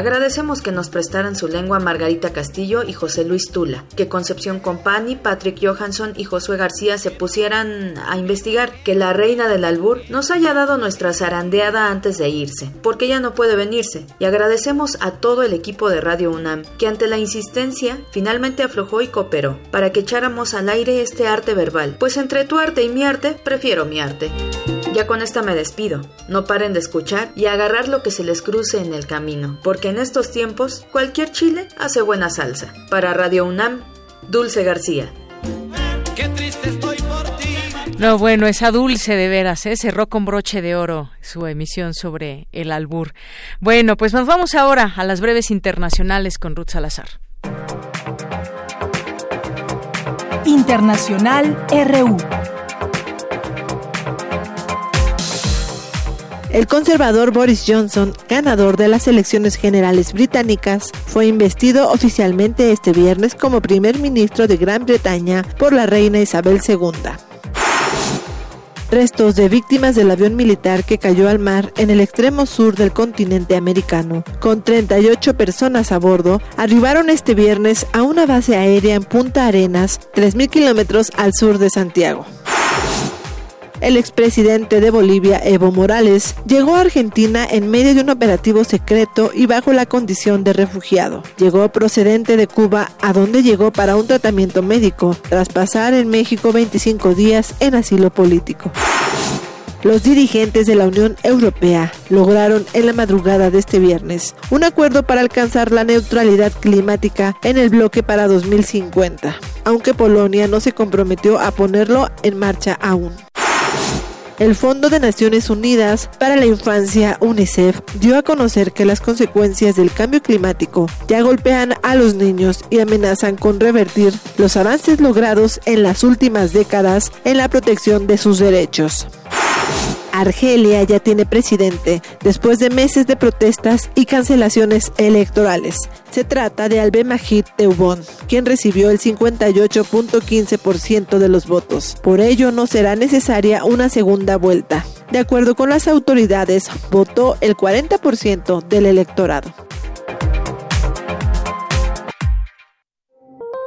Agradecemos que nos prestaran su lengua Margarita Castillo y José Luis Tula, que Concepción Compani, Patrick Johansson y Josué García se pusieran a investigar, que la reina del albur nos haya dado nuestra zarandeada antes de irse, porque ya no puede venirse, y agradecemos a todo el equipo de Radio UNAM, que ante la insistencia finalmente aflojó y cooperó, para que echáramos al aire este arte verbal, pues entre tu arte y mi arte, prefiero mi arte. Ya con esta me despido. No paren de escuchar y agarrar lo que se les cruce en el camino, porque en estos tiempos cualquier chile hace buena salsa. Para Radio UNAM, Dulce García. Qué triste estoy por ti. No, bueno, esa dulce de veras, ¿eh? cerró con broche de oro su emisión sobre el albur. Bueno, pues nos vamos ahora a las breves internacionales con Ruth Salazar. Internacional RU. El conservador Boris Johnson, ganador de las elecciones generales británicas, fue investido oficialmente este viernes como primer ministro de Gran Bretaña por la reina Isabel II. Restos de víctimas del avión militar que cayó al mar en el extremo sur del continente americano, con 38 personas a bordo, arribaron este viernes a una base aérea en Punta Arenas, 3.000 kilómetros al sur de Santiago. El expresidente de Bolivia, Evo Morales, llegó a Argentina en medio de un operativo secreto y bajo la condición de refugiado. Llegó procedente de Cuba, a donde llegó para un tratamiento médico, tras pasar en México 25 días en asilo político. Los dirigentes de la Unión Europea lograron en la madrugada de este viernes un acuerdo para alcanzar la neutralidad climática en el bloque para 2050, aunque Polonia no se comprometió a ponerlo en marcha aún. El Fondo de Naciones Unidas para la Infancia, UNICEF, dio a conocer que las consecuencias del cambio climático ya golpean a los niños y amenazan con revertir los avances logrados en las últimas décadas en la protección de sus derechos. Argelia ya tiene presidente después de meses de protestas y cancelaciones electorales. Se trata de Albemajid Teubon, quien recibió el 58.15% de los votos. Por ello no será necesaria una segunda vuelta. De acuerdo con las autoridades, votó el 40% del electorado.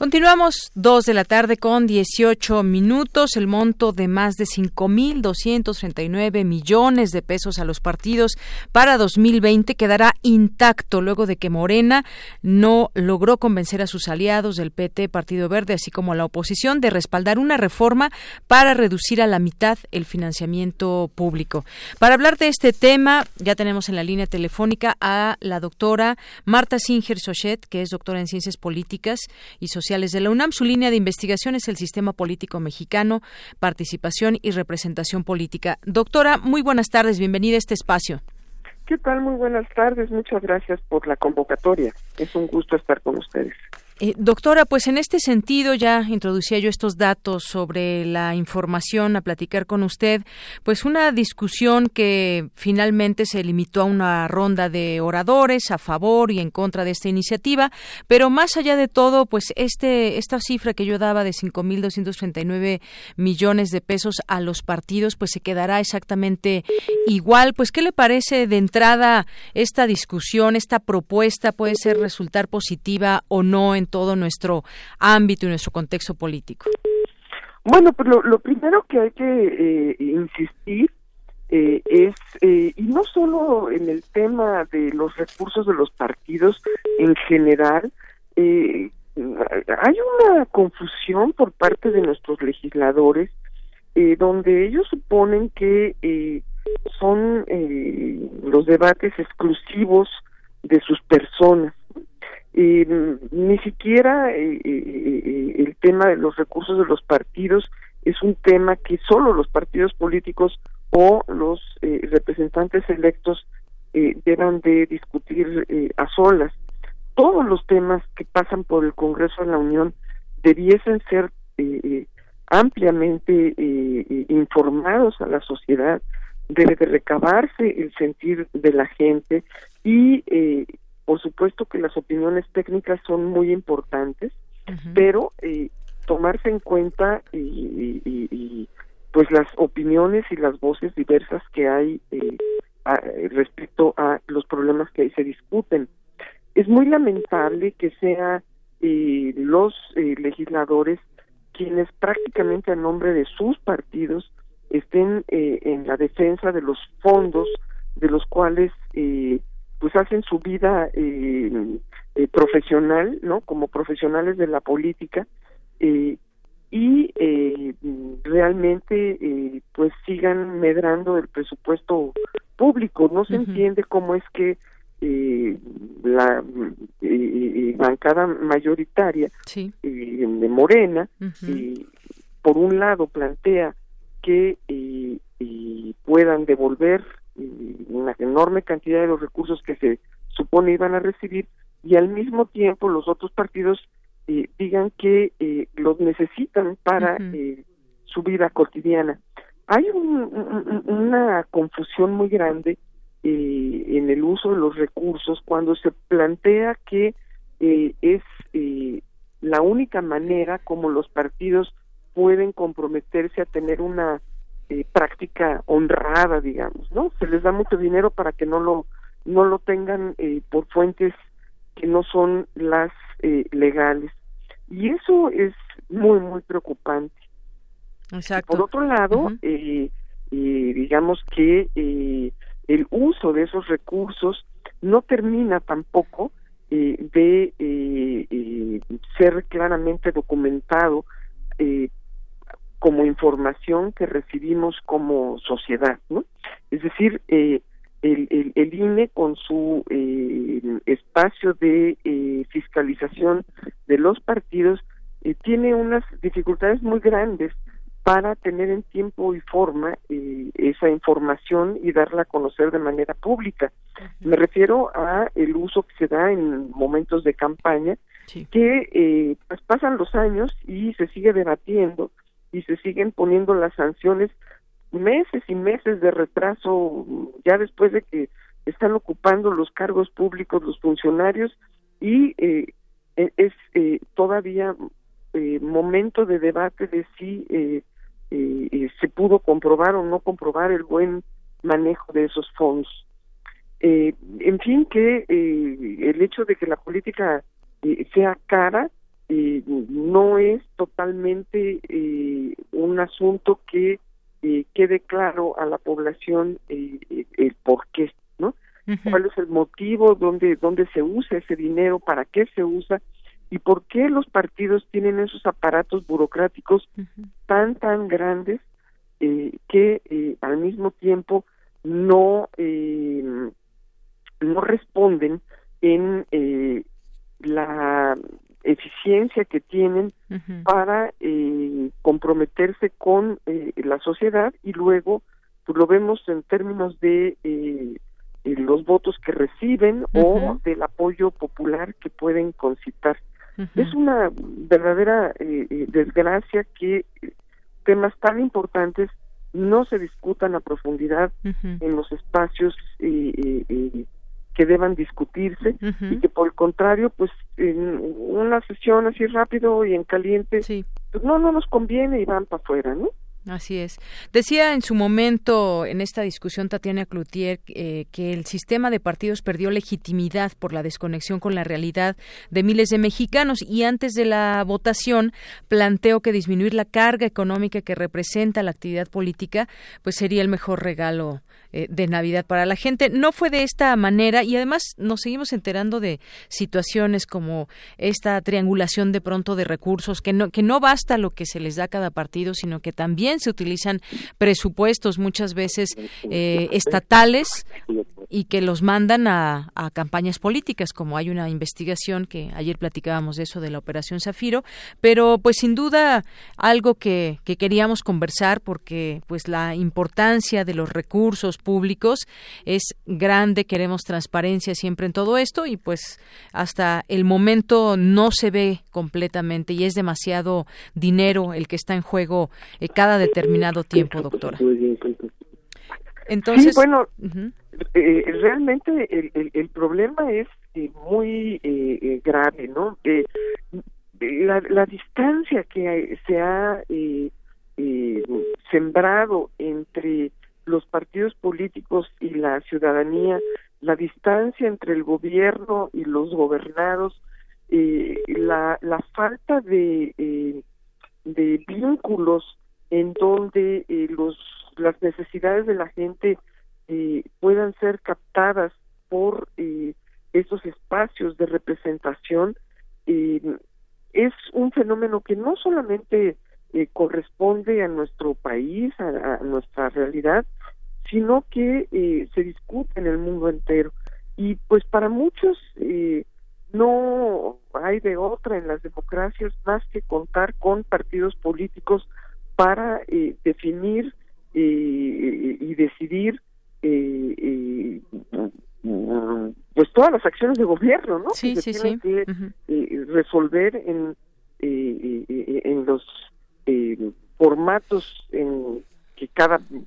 Continuamos dos de la tarde con 18 minutos. El monto de más de 5.239 millones de pesos a los partidos para 2020 quedará intacto luego de que Morena no logró convencer a sus aliados del PT, Partido Verde, así como a la oposición, de respaldar una reforma para reducir a la mitad el financiamiento público. Para hablar de este tema, ya tenemos en la línea telefónica a la doctora Marta Singer Sochet, que es doctora en Ciencias Políticas y Sociales de la UNAM. Su línea de investigación es el sistema político mexicano, participación y representación política. Doctora, muy buenas tardes, bienvenida a este espacio. ¿Qué tal? Muy buenas tardes, muchas gracias por la convocatoria. Es un gusto estar con ustedes. Eh, doctora, pues en este sentido ya introducía yo estos datos sobre la información a platicar con usted, pues una discusión que finalmente se limitó a una ronda de oradores a favor y en contra de esta iniciativa, pero más allá de todo, pues este esta cifra que yo daba de 5.239 millones de pesos a los partidos, pues se quedará exactamente igual. Pues qué le parece de entrada esta discusión, esta propuesta puede ser resultar positiva o no en todo nuestro ámbito y nuestro contexto político? Bueno, pues lo, primero que hay que eh, insistir eh, es, eh, y no solo en el tema de los recursos de los partidos en general, hay una confusión por parte de nuestros legisladores donde ellos suponen que son los debates exclusivos de sus personas y ni siquiera eh, eh, eh, el tema de los recursos de los partidos es un tema que solo los partidos políticos o los representantes electos deban de discutir a solas. Todos los temas que pasan por el Congreso de la Unión debiesen ser ampliamente informados a la sociedad, debe de recabarse el sentir de la gente y por supuesto que las opiniones técnicas son muy importantes, pero eh, tomarse en cuenta y, pues las opiniones y las voces diversas que hay eh, respecto a los problemas que ahí se discuten. Es muy lamentable que sean eh, los legisladores quienes prácticamente a nombre de sus partidos estén en la defensa de los fondos de los cuales eh, pues hacen su vida eh, eh, profesional, ¿no? Como profesionales de la política eh, y eh, realmente eh, pues sigan medrando el presupuesto público. No se entiende cómo es que eh, la bancada mayoritaria sí. de Morena, por un lado plantea que puedan devolver una enorme cantidad de los recursos que se supone iban a recibir y al mismo tiempo los otros partidos eh, digan que eh, los necesitan para eh, su vida cotidiana. Hay una confusión muy grande en el uso de los recursos cuando se plantea que es la única manera como los partidos pueden comprometerse a tener una eh, práctica honrada, digamos, ¿no? Se les da mucho dinero para que no lo no lo tengan eh, por fuentes que no son las eh, legales y eso es muy muy preocupante. Exacto. Por otro lado, eh, digamos que el uso de esos recursos no termina tampoco de ser claramente documentado como información que recibimos como sociedad, ¿no? Es decir, eh, el, el, INE con su eh, espacio de eh, fiscalización de los partidos tiene unas dificultades muy grandes para tener en tiempo y forma esa información y darla a conocer de manera pública. Me refiero a el uso que se da en momentos de campaña, que pues pasan los años y se sigue debatiendo y se siguen poniendo las sanciones meses y meses de retraso ya después de que están ocupando los cargos públicos los funcionarios y eh, e, es eh, todavía momento de debate de si se pudo comprobar o no comprobar el buen manejo de esos fondos. en fin, que el hecho de que la política sea cara no es totalmente un asunto que quede claro a la población el por qué, ¿no? ¿Cuál es el motivo? ¿Dónde, ¿Dónde se usa ese dinero? ¿Para qué se usa? ¿Y por qué los partidos tienen esos aparatos burocráticos tan, tan grandes eh, que eh, al mismo tiempo no, eh, no responden en eh, la eficiencia que tienen para eh, comprometerse con eh, la sociedad y luego pues lo vemos en términos de eh, los votos que reciben o del apoyo popular que pueden concitar. Es una verdadera desgracia que temas tan importantes no se discutan a profundidad en los espacios que deban discutirse y que por el contrario pues en una sesión así rápido y en caliente pues no no nos conviene y van para afuera no Así es. Decía en su momento en esta discusión Tatiana Cloutier eh, que el sistema de partidos perdió legitimidad por la desconexión con la realidad de miles de mexicanos y antes de la votación planteó que disminuir la carga económica que representa la actividad política pues sería el mejor regalo eh, de Navidad para la gente. No fue de esta manera y además nos seguimos enterando de situaciones como esta triangulación de pronto de recursos, que no, que no basta lo que se les da a cada partido, sino que también se utilizan presupuestos muchas veces eh, estatales y que los mandan a, a, campañas políticas, como hay una investigación que ayer platicábamos de eso de la Operación Zafiro, pero pues sin duda algo que, que queríamos conversar porque pues la importancia de los recursos públicos es grande, queremos transparencia siempre en todo esto y pues hasta el momento no se ve completamente y es demasiado dinero el que está en juego eh, cada determinado tiempo, doctora. Entonces, sí, bueno, eh, realmente el, el, problema es eh, muy eh, grave, ¿no? La, la, distancia que se ha sembrado entre los partidos políticos y la ciudadanía, la distancia entre el gobierno y los gobernados, eh, la, la falta de, eh, de vínculos en donde eh, los las necesidades de la gente eh, puedan ser captadas por esos espacios de representación es un fenómeno que no solamente corresponde a nuestro país, a, a nuestra realidad, sino que eh, se discute en el mundo entero. Y pues para muchos eh, no hay de otra en las democracias más que contar con partidos políticos para eh, definir eh, y decidir eh, eh, pues todas las acciones de gobierno, ¿no? Sí, que sí, se sí. que resolver en en los eh, formatos en que cada en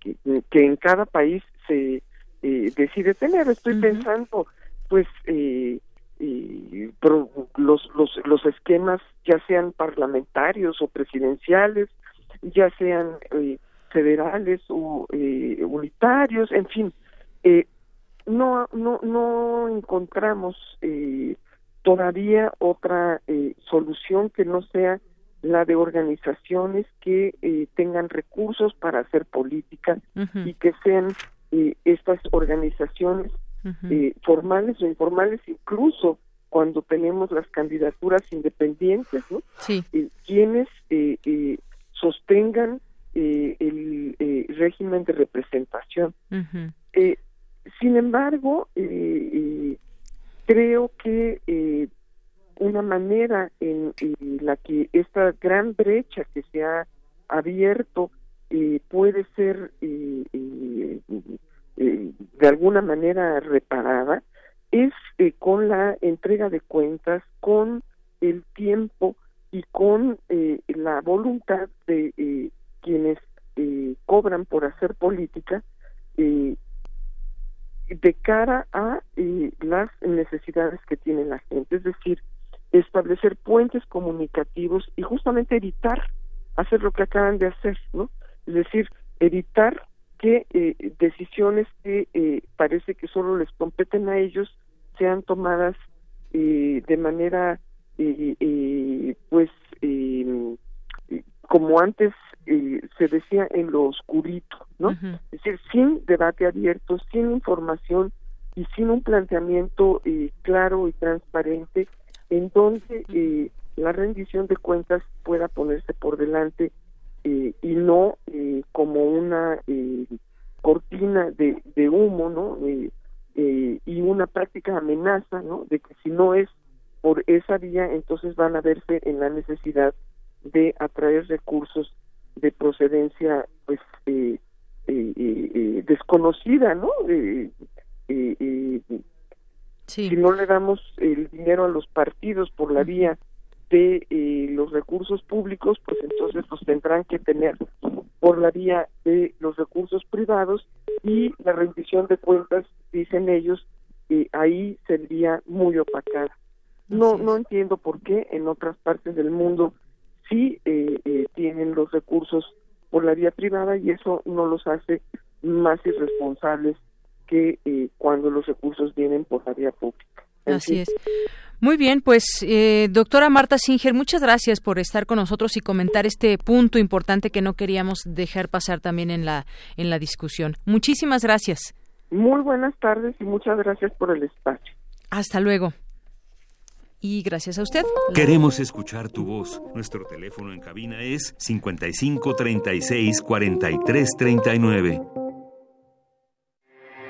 que, que en cada país se eh, decide tener. Estoy pensando, pues, eh, eh, pro- los, los, los esquemas, ya sean parlamentarios o presidenciales, ya sean eh, federales o eh, unitarios, en fin, eh, no, no, no encontramos eh, todavía otra eh, solución que no sea la de organizaciones que eh, tengan recursos para hacer política y que sean eh, estas organizaciones eh, formales o informales, incluso cuando tenemos las candidaturas independientes, ¿no? Sí. Eh, quienes sostengan el eh, régimen de representación. Eh, sin embargo, eh, eh, creo que eh, una manera en, la que esta gran brecha que se ha abierto eh, puede ser eh, eh, eh, de alguna manera reparada es con la entrega de cuentas, con el tiempo y con la voluntad de quienes cobran por hacer política de cara a las necesidades que tiene la gente. Es decir, establecer puentes comunicativos y justamente evitar hacer lo que acaban de hacer, ¿no? Es decir, evitar que eh, decisiones que eh, parece que solo les competen a ellos sean tomadas eh, de manera, pues, como antes se decía en lo oscurito, ¿no? Es decir, sin debate abierto, sin información y sin un planteamiento claro y transparente en donde la rendición de cuentas pueda ponerse por delante eh, y no eh, como una eh, cortina de, de humo, ¿no? y una práctica amenaza, ¿no? De que si no es por esa vía, entonces van a verse en la necesidad de atraer recursos de procedencia, pues, desconocida, ¿no? Si no le damos el dinero a los partidos por la vía de eh, los recursos públicos, pues entonces los tendrán que tener por la vía de los recursos privados y la rendición de cuentas, dicen ellos, eh, ahí sería muy opacada. No, no entiendo por qué en otras partes del mundo sí eh, tienen los recursos por la vía privada y eso no los hace más irresponsables que cuando los recursos vienen por la vía pública. Así es. Muy bien, pues eh, doctora Marta Singer, muchas gracias por estar con nosotros y comentar este punto importante que no queríamos dejar pasar también en la en la discusión. Muchísimas gracias. Muy buenas tardes y muchas gracias por el espacio. Hasta luego. Y gracias a usted. Queremos escuchar tu voz. Nuestro teléfono en cabina es 55 36 43 39.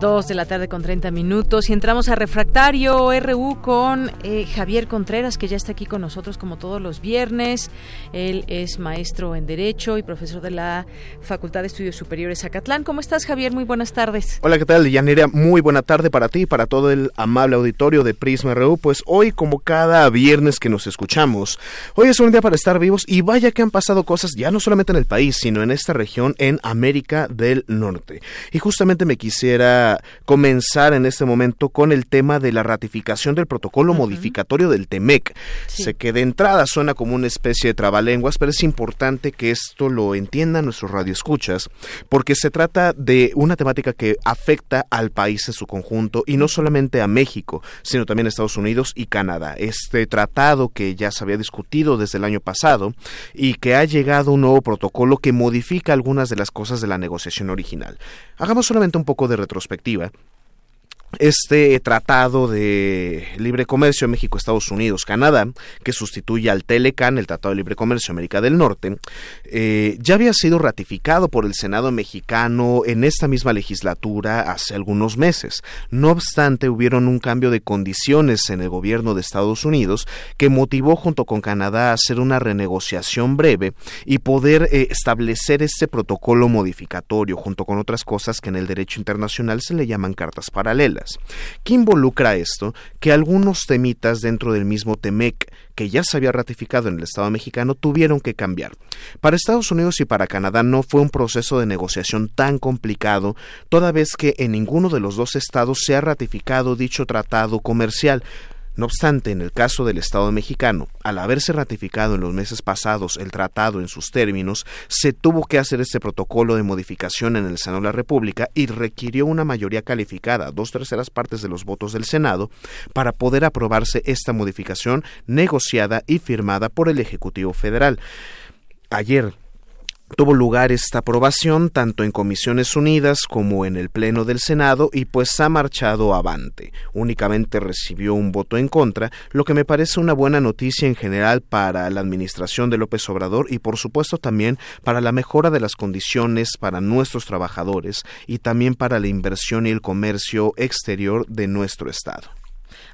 Dos de la tarde con 30 minutos y entramos a Refractario RU con eh, Javier Contreras, que ya está aquí con nosotros como todos los viernes. Él es maestro en Derecho y profesor de la Facultad de Estudios Superiores Acatlán. ¿Cómo estás, Javier? Muy buenas tardes. Hola, ¿qué tal, Yanira? Muy buena tarde para ti y para todo el amable auditorio de Prisma RU. Pues hoy, como cada viernes que nos escuchamos, hoy es un día para estar vivos y vaya que han pasado cosas ya no solamente en el país, sino en esta región, en América del Norte. Y justamente me quisiera comenzar en este momento con el tema de la ratificación del protocolo modificatorio del TEMEC. Sé que de entrada suena como una especie de trabalenguas, pero es importante que esto lo entiendan nuestros radioescuchas, porque se trata de una temática que afecta al país en su conjunto y no solamente a México, sino también a Estados Unidos y Canadá. Este tratado que ya se había discutido desde el año pasado y que ha llegado un nuevo protocolo que modifica algunas de las cosas de la negociación original. Hagamos solamente un poco de retrospectiva efectiva este tratado de libre comercio México, Estados Unidos, Canadá, que sustituye al Telecan, el Tratado de Libre Comercio América del Norte, eh, ya había sido ratificado por el Senado mexicano en esta misma legislatura hace algunos meses. No obstante, hubieron un cambio de condiciones en el gobierno de Estados Unidos que motivó junto con Canadá a hacer una renegociación breve y poder eh, establecer este protocolo modificatorio junto con otras cosas que en el derecho internacional se le llaman cartas paralelas. ¿Qué involucra esto? Que algunos temitas dentro del mismo TEMEC que ya se había ratificado en el Estado mexicano tuvieron que cambiar. Para Estados Unidos y para Canadá no fue un proceso de negociación tan complicado, toda vez que en ninguno de los dos estados se ha ratificado dicho tratado comercial. No obstante, en el caso del Estado mexicano, al haberse ratificado en los meses pasados el tratado en sus términos, se tuvo que hacer este protocolo de modificación en el Senado de la República y requirió una mayoría calificada, dos terceras partes de los votos del Senado, para poder aprobarse esta modificación negociada y firmada por el Ejecutivo Federal. Ayer, tuvo lugar esta aprobación tanto en Comisiones Unidas como en el Pleno del Senado y pues ha marchado avante. Únicamente recibió un voto en contra, lo que me parece una buena noticia en general para la administración de López Obrador y por supuesto también para la mejora de las condiciones para nuestros trabajadores y también para la inversión y el comercio exterior de nuestro Estado.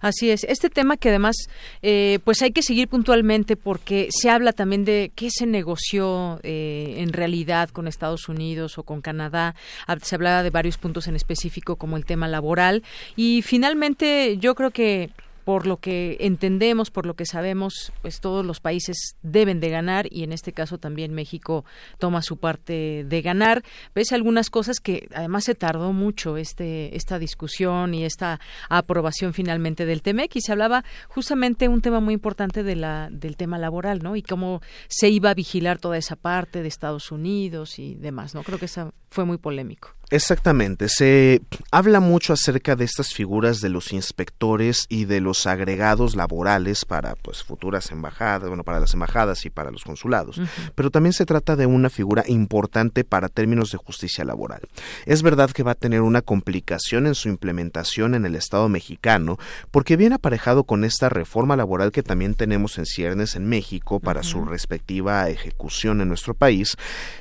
Así es. Este tema que además, eh, pues hay que seguir puntualmente porque se habla también de qué se negoció eh, en realidad con Estados Unidos o con Canadá. Se hablaba de varios puntos en específico como el tema laboral y finalmente yo creo que por lo que entendemos, por lo que sabemos, pues todos los países deben de ganar y en este caso también México toma su parte de ganar. Ves algunas cosas que además se tardó mucho este esta discusión y esta aprobación finalmente del TEMEC y se hablaba justamente un tema muy importante de la del tema laboral, ¿no? Y cómo se iba a vigilar toda esa parte de Estados Unidos y demás, ¿no? Creo que esa fue muy polémico. Exactamente, se habla mucho acerca de estas figuras de los inspectores y de los agregados laborales para pues futuras embajadas, bueno, para las embajadas y para los consulados, pero también se trata de una figura importante para términos de justicia laboral. Es verdad que va a tener una complicación en su implementación en el Estado mexicano, porque viene aparejado con esta reforma laboral que también tenemos en ciernes en México para su respectiva ejecución en nuestro país.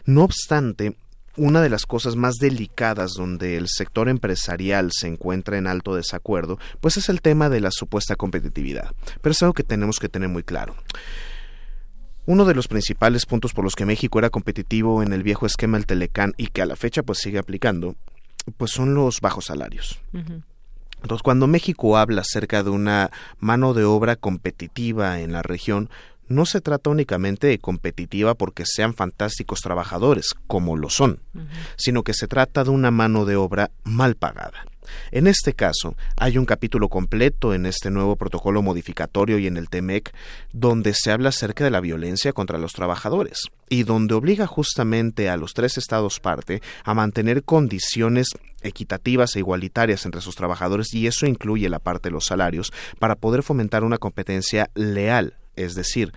No obstante, una de las cosas más delicadas donde el sector empresarial se encuentra en alto desacuerdo, pues es el tema de la supuesta competitividad. Pero es algo que tenemos que tener muy claro. Uno de los principales puntos por los que México era competitivo en el viejo esquema del Telecán y que a la fecha pues sigue aplicando, pues son los bajos salarios. Entonces, cuando México habla acerca de una mano de obra competitiva en la región, no se trata únicamente de competitiva porque sean fantásticos trabajadores, como lo son, sino que se trata de una mano de obra mal pagada. En este caso, hay un capítulo completo en este nuevo protocolo modificatorio y en el TEMEC donde se habla acerca de la violencia contra los trabajadores y donde obliga justamente a los tres estados parte a mantener condiciones equitativas e igualitarias entre sus trabajadores y eso incluye la parte de los salarios para poder fomentar una competencia leal es decir,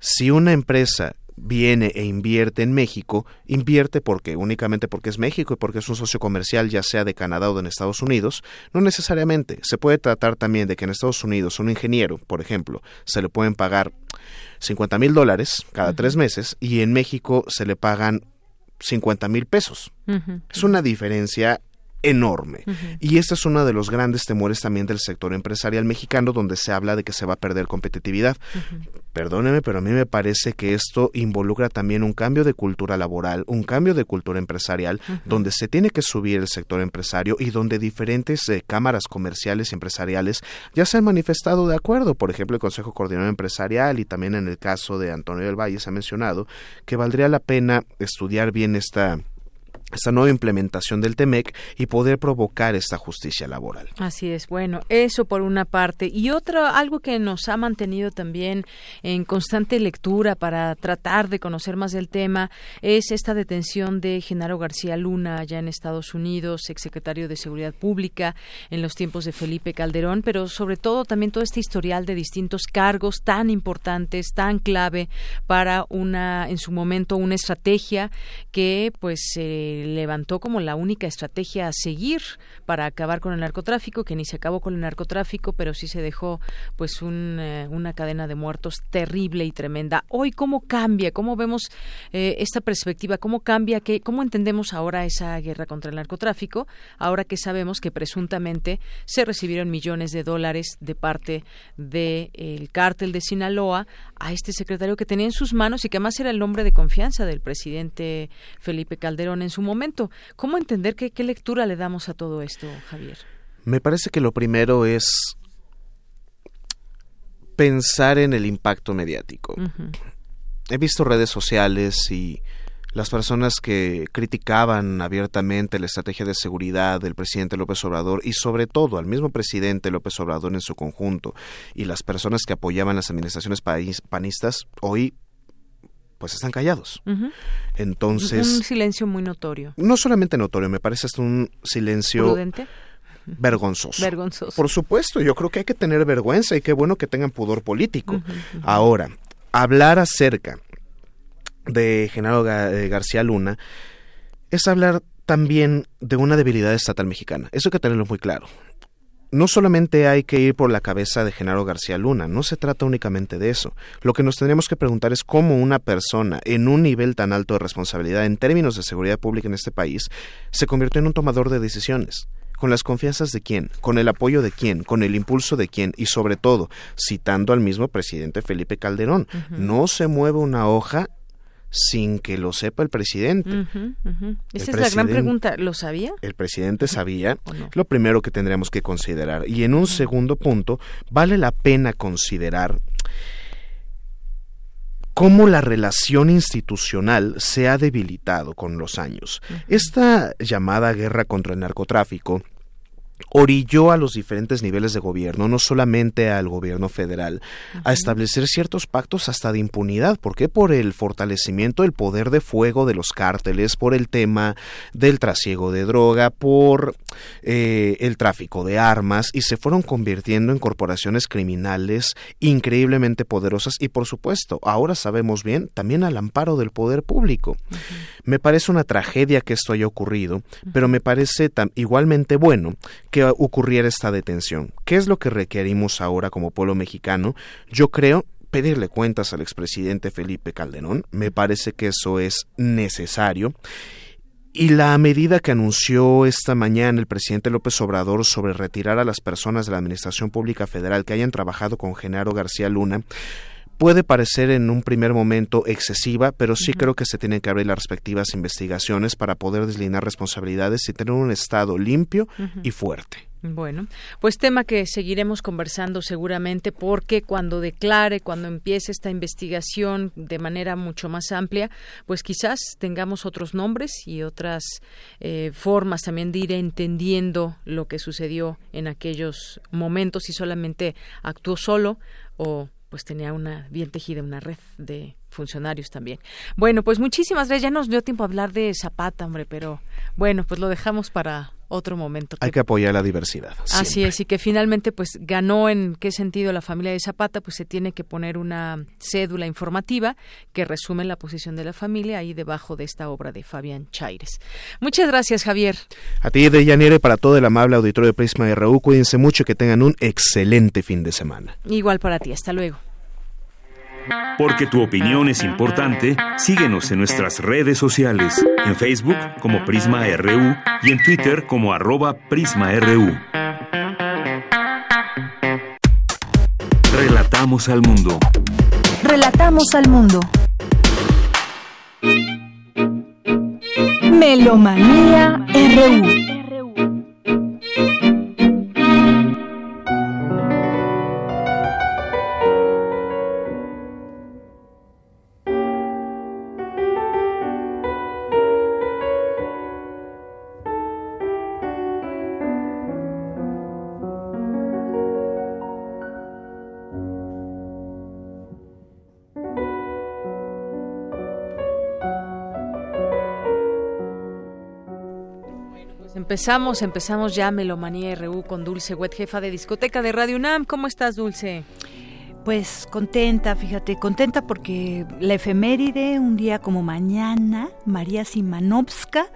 si una empresa viene e invierte en México, invierte porque únicamente porque es México y porque es un socio comercial ya sea de Canadá o de Estados Unidos, no necesariamente. Se puede tratar también de que en Estados Unidos un ingeniero, por ejemplo, se le pueden pagar 50 mil dólares cada tres meses y en México se le pagan 50 mil pesos. Es una diferencia enorme. Y este es uno de los grandes temores también del sector empresarial mexicano, donde se habla de que se va a perder competitividad. Perdóneme, pero a mí me parece que esto involucra también un cambio de cultura laboral, un cambio de cultura empresarial, donde se tiene que subir el sector empresario y donde diferentes eh, cámaras comerciales y empresariales ya se han manifestado de acuerdo. Por ejemplo, el Consejo Coordinador Empresarial y también en el caso de Antonio del Valle se ha mencionado que valdría la pena estudiar bien esta esta nueva implementación del TEMEC y poder provocar esta justicia laboral. Así es, bueno, eso por una parte. Y otro, algo que nos ha mantenido también en constante lectura para tratar de conocer más del tema, es esta detención de Genaro García Luna allá en Estados Unidos, exsecretario de Seguridad Pública en los tiempos de Felipe Calderón, pero sobre todo también todo este historial de distintos cargos tan importantes, tan clave para una, en su momento, una estrategia que pues eh, levantó como la única estrategia a seguir para acabar con el narcotráfico, que ni se acabó con el narcotráfico, pero sí se dejó pues eh, una cadena de muertos terrible y tremenda. Hoy cómo cambia, cómo vemos eh, esta perspectiva, cómo cambia, que, cómo entendemos ahora esa guerra contra el narcotráfico, ahora que sabemos que presuntamente se recibieron millones de dólares de parte del cártel de Sinaloa a este secretario que tenía en sus manos y que además era el nombre de confianza del presidente Felipe Calderón en su momento. ¿Cómo entender qué, qué lectura le damos a todo esto, Javier? Me parece que lo primero es pensar en el impacto mediático. He visto redes sociales y las personas que criticaban abiertamente la estrategia de seguridad del presidente López Obrador y sobre todo al mismo presidente López Obrador en su conjunto y las personas que apoyaban las administraciones panistas hoy pues están callados. Entonces... Un silencio muy notorio. No solamente notorio, me parece hasta un silencio... ¿Prudente? Vergonzoso. Vergonzoso. Por supuesto, yo creo que hay que tener vergüenza y qué bueno que tengan pudor político. Ahora, hablar acerca de Genaro eh, García Luna es hablar también de una debilidad estatal mexicana. Eso hay que tenerlo muy claro no solamente hay que ir por la cabeza de Genaro García Luna, no se trata únicamente de eso. Lo que nos tendríamos que preguntar es cómo una persona en un nivel tan alto de responsabilidad en términos de seguridad pública en este país se convirtió en un tomador de decisiones. ¿Con las confianzas de quién? ¿Con el apoyo de quién? ¿Con el impulso de quién? Y sobre todo, citando al mismo presidente Felipe Calderón, no se mueve una hoja sin que lo sepa el presidente. Esa es la gran pregunta. ¿Lo sabía? El presidente sabía lo primero que tendríamos que considerar. Y en un segundo punto, vale la pena considerar cómo la relación institucional se ha debilitado con los años. Esta llamada guerra contra el narcotráfico orilló a los diferentes niveles de gobierno, no solamente al gobierno federal, a establecer ciertos pactos hasta de impunidad. ¿Por qué? Por el fortalecimiento del poder de fuego de los cárteles, por el tema del trasiego de droga, por eh, el tráfico de armas, y se fueron convirtiendo en corporaciones criminales increíblemente poderosas y, por supuesto, ahora sabemos bien, también al amparo del poder público. Me parece una tragedia que esto haya ocurrido, pero me parece igualmente bueno que ocurriera esta detención. ¿Qué es lo que requerimos ahora como pueblo mexicano? Yo creo pedirle cuentas al expresidente Felipe Calderón. Me parece que eso es necesario. Y la medida que anunció esta mañana el presidente López Obrador sobre retirar a las personas de la Administración Pública Federal que hayan trabajado con Genaro García Luna, puede parecer en un primer momento excesiva, pero sí creo que se tienen que abrir las respectivas investigaciones para poder deslinear responsabilidades y tener un Estado limpio y fuerte. Bueno, pues tema que seguiremos conversando seguramente porque cuando declare, cuando empiece esta investigación de manera mucho más amplia, pues quizás tengamos otros nombres y otras eh, formas también de ir entendiendo lo que sucedió en aquellos momentos, si solamente actuó solo o pues tenía una bien tejida una red de funcionarios también. Bueno, pues muchísimas gracias. Ya nos dio tiempo a hablar de Zapata, hombre, pero bueno, pues lo dejamos para otro momento. Hay que apoyar la diversidad. Así es, y que finalmente pues ganó en qué sentido la familia de Zapata, pues se tiene que poner una cédula informativa que resume la posición de la familia ahí debajo de esta obra de Fabián Chaires. Muchas gracias, Javier. A ti, de Yanire, para todo el amable auditorio de Prisma RU, cuídense mucho y que tengan un excelente fin de semana. Igual para ti, hasta luego. Porque tu opinión es importante, síguenos en nuestras redes sociales, en Facebook como Prisma RU y en Twitter como arroba PrismaRU. Relatamos al mundo. Relatamos al mundo. Melomanía RU. Empezamos, empezamos ya Melomanía RU con Dulce Wet, jefa de discoteca de Radio UNAM. ¿Cómo estás, Dulce? Pues contenta, fíjate, contenta porque la efeméride, un día como mañana, María Simanovska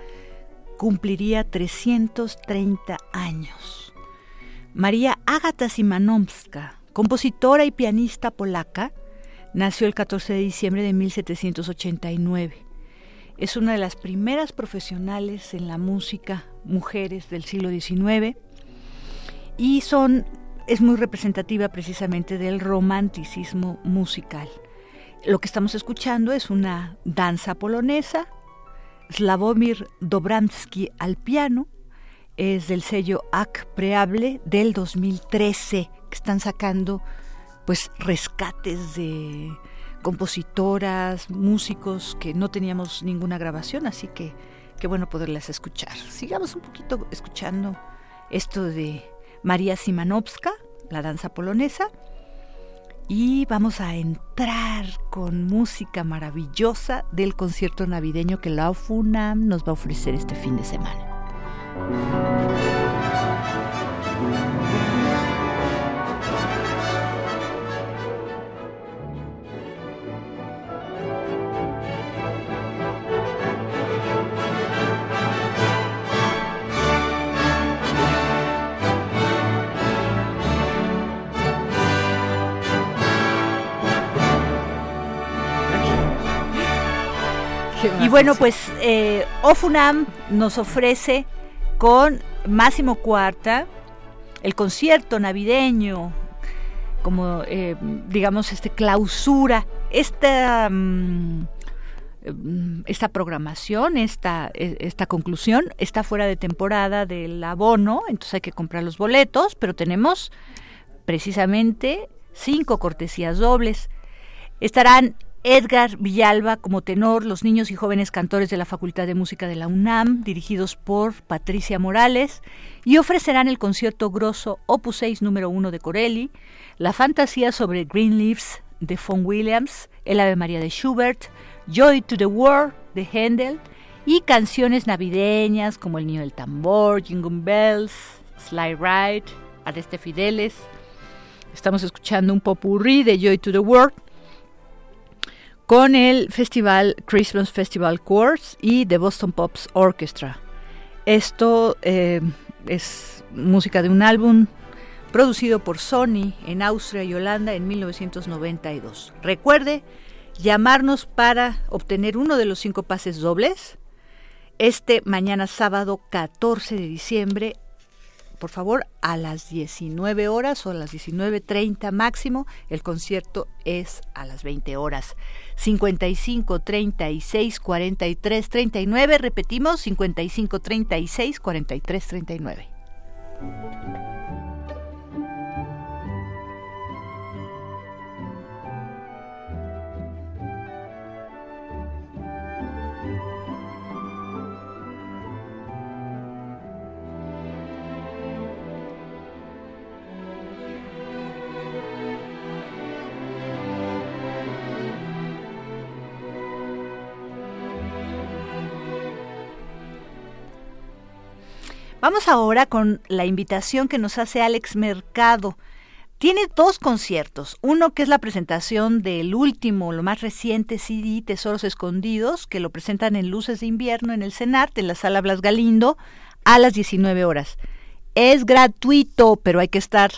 cumpliría 330 años. María Ágata Simanovska, compositora y pianista polaca, nació el 14 de diciembre de 1789 es una de las primeras profesionales en la música, mujeres del siglo XIX, y son, es muy representativa precisamente del romanticismo musical. Lo que estamos escuchando es una danza polonesa, Slavomir Dobramsky al piano, es del sello AC Preable del 2013, que están sacando pues rescates de compositoras, músicos que no teníamos ninguna grabación, así que qué bueno poderlas escuchar. Sigamos un poquito escuchando esto de María Simanowska, la danza polonesa, y vamos a entrar con música maravillosa del concierto navideño que la FUNAM nos va a ofrecer este fin de semana. Y bueno, pues eh, Ofunam nos ofrece con Máximo Cuarta, el concierto navideño, como eh, digamos este clausura, esta mm, esta programación, esta, esta conclusión está fuera de temporada del abono, entonces hay que comprar los boletos, pero tenemos precisamente cinco cortesías dobles. Estarán Edgar Villalba como tenor, los niños y jóvenes cantores de la Facultad de Música de la UNAM, dirigidos por Patricia Morales, y ofrecerán el concierto grosso Opus 6 número 1 de Corelli, la fantasía sobre Green Leaves de Von Williams, el Ave María de Schubert, Joy to the World de Handel y canciones navideñas como El Niño del Tambor, Jingle Bells, Sly Ride, Areste Fideles. Estamos escuchando un popurrí de Joy to the World con el festival Christmas Festival Course y The Boston Pops Orchestra. Esto eh, es música de un álbum producido por Sony en Austria y Holanda en 1992. Recuerde llamarnos para obtener uno de los cinco pases dobles este mañana sábado 14 de diciembre por favor, a las 19 horas o a las 19.30 máximo. El concierto es a las 20 horas. 55 36 43 39. Repetimos, 55 36 43 39. Vamos ahora con la invitación que nos hace Alex Mercado. Tiene dos conciertos, uno que es la presentación del último, lo más reciente CD Tesoros Escondidos, que lo presentan en Luces de Invierno en el CENART, en la sala Blas Galindo, a las 19 horas. Es gratuito, pero hay que estar...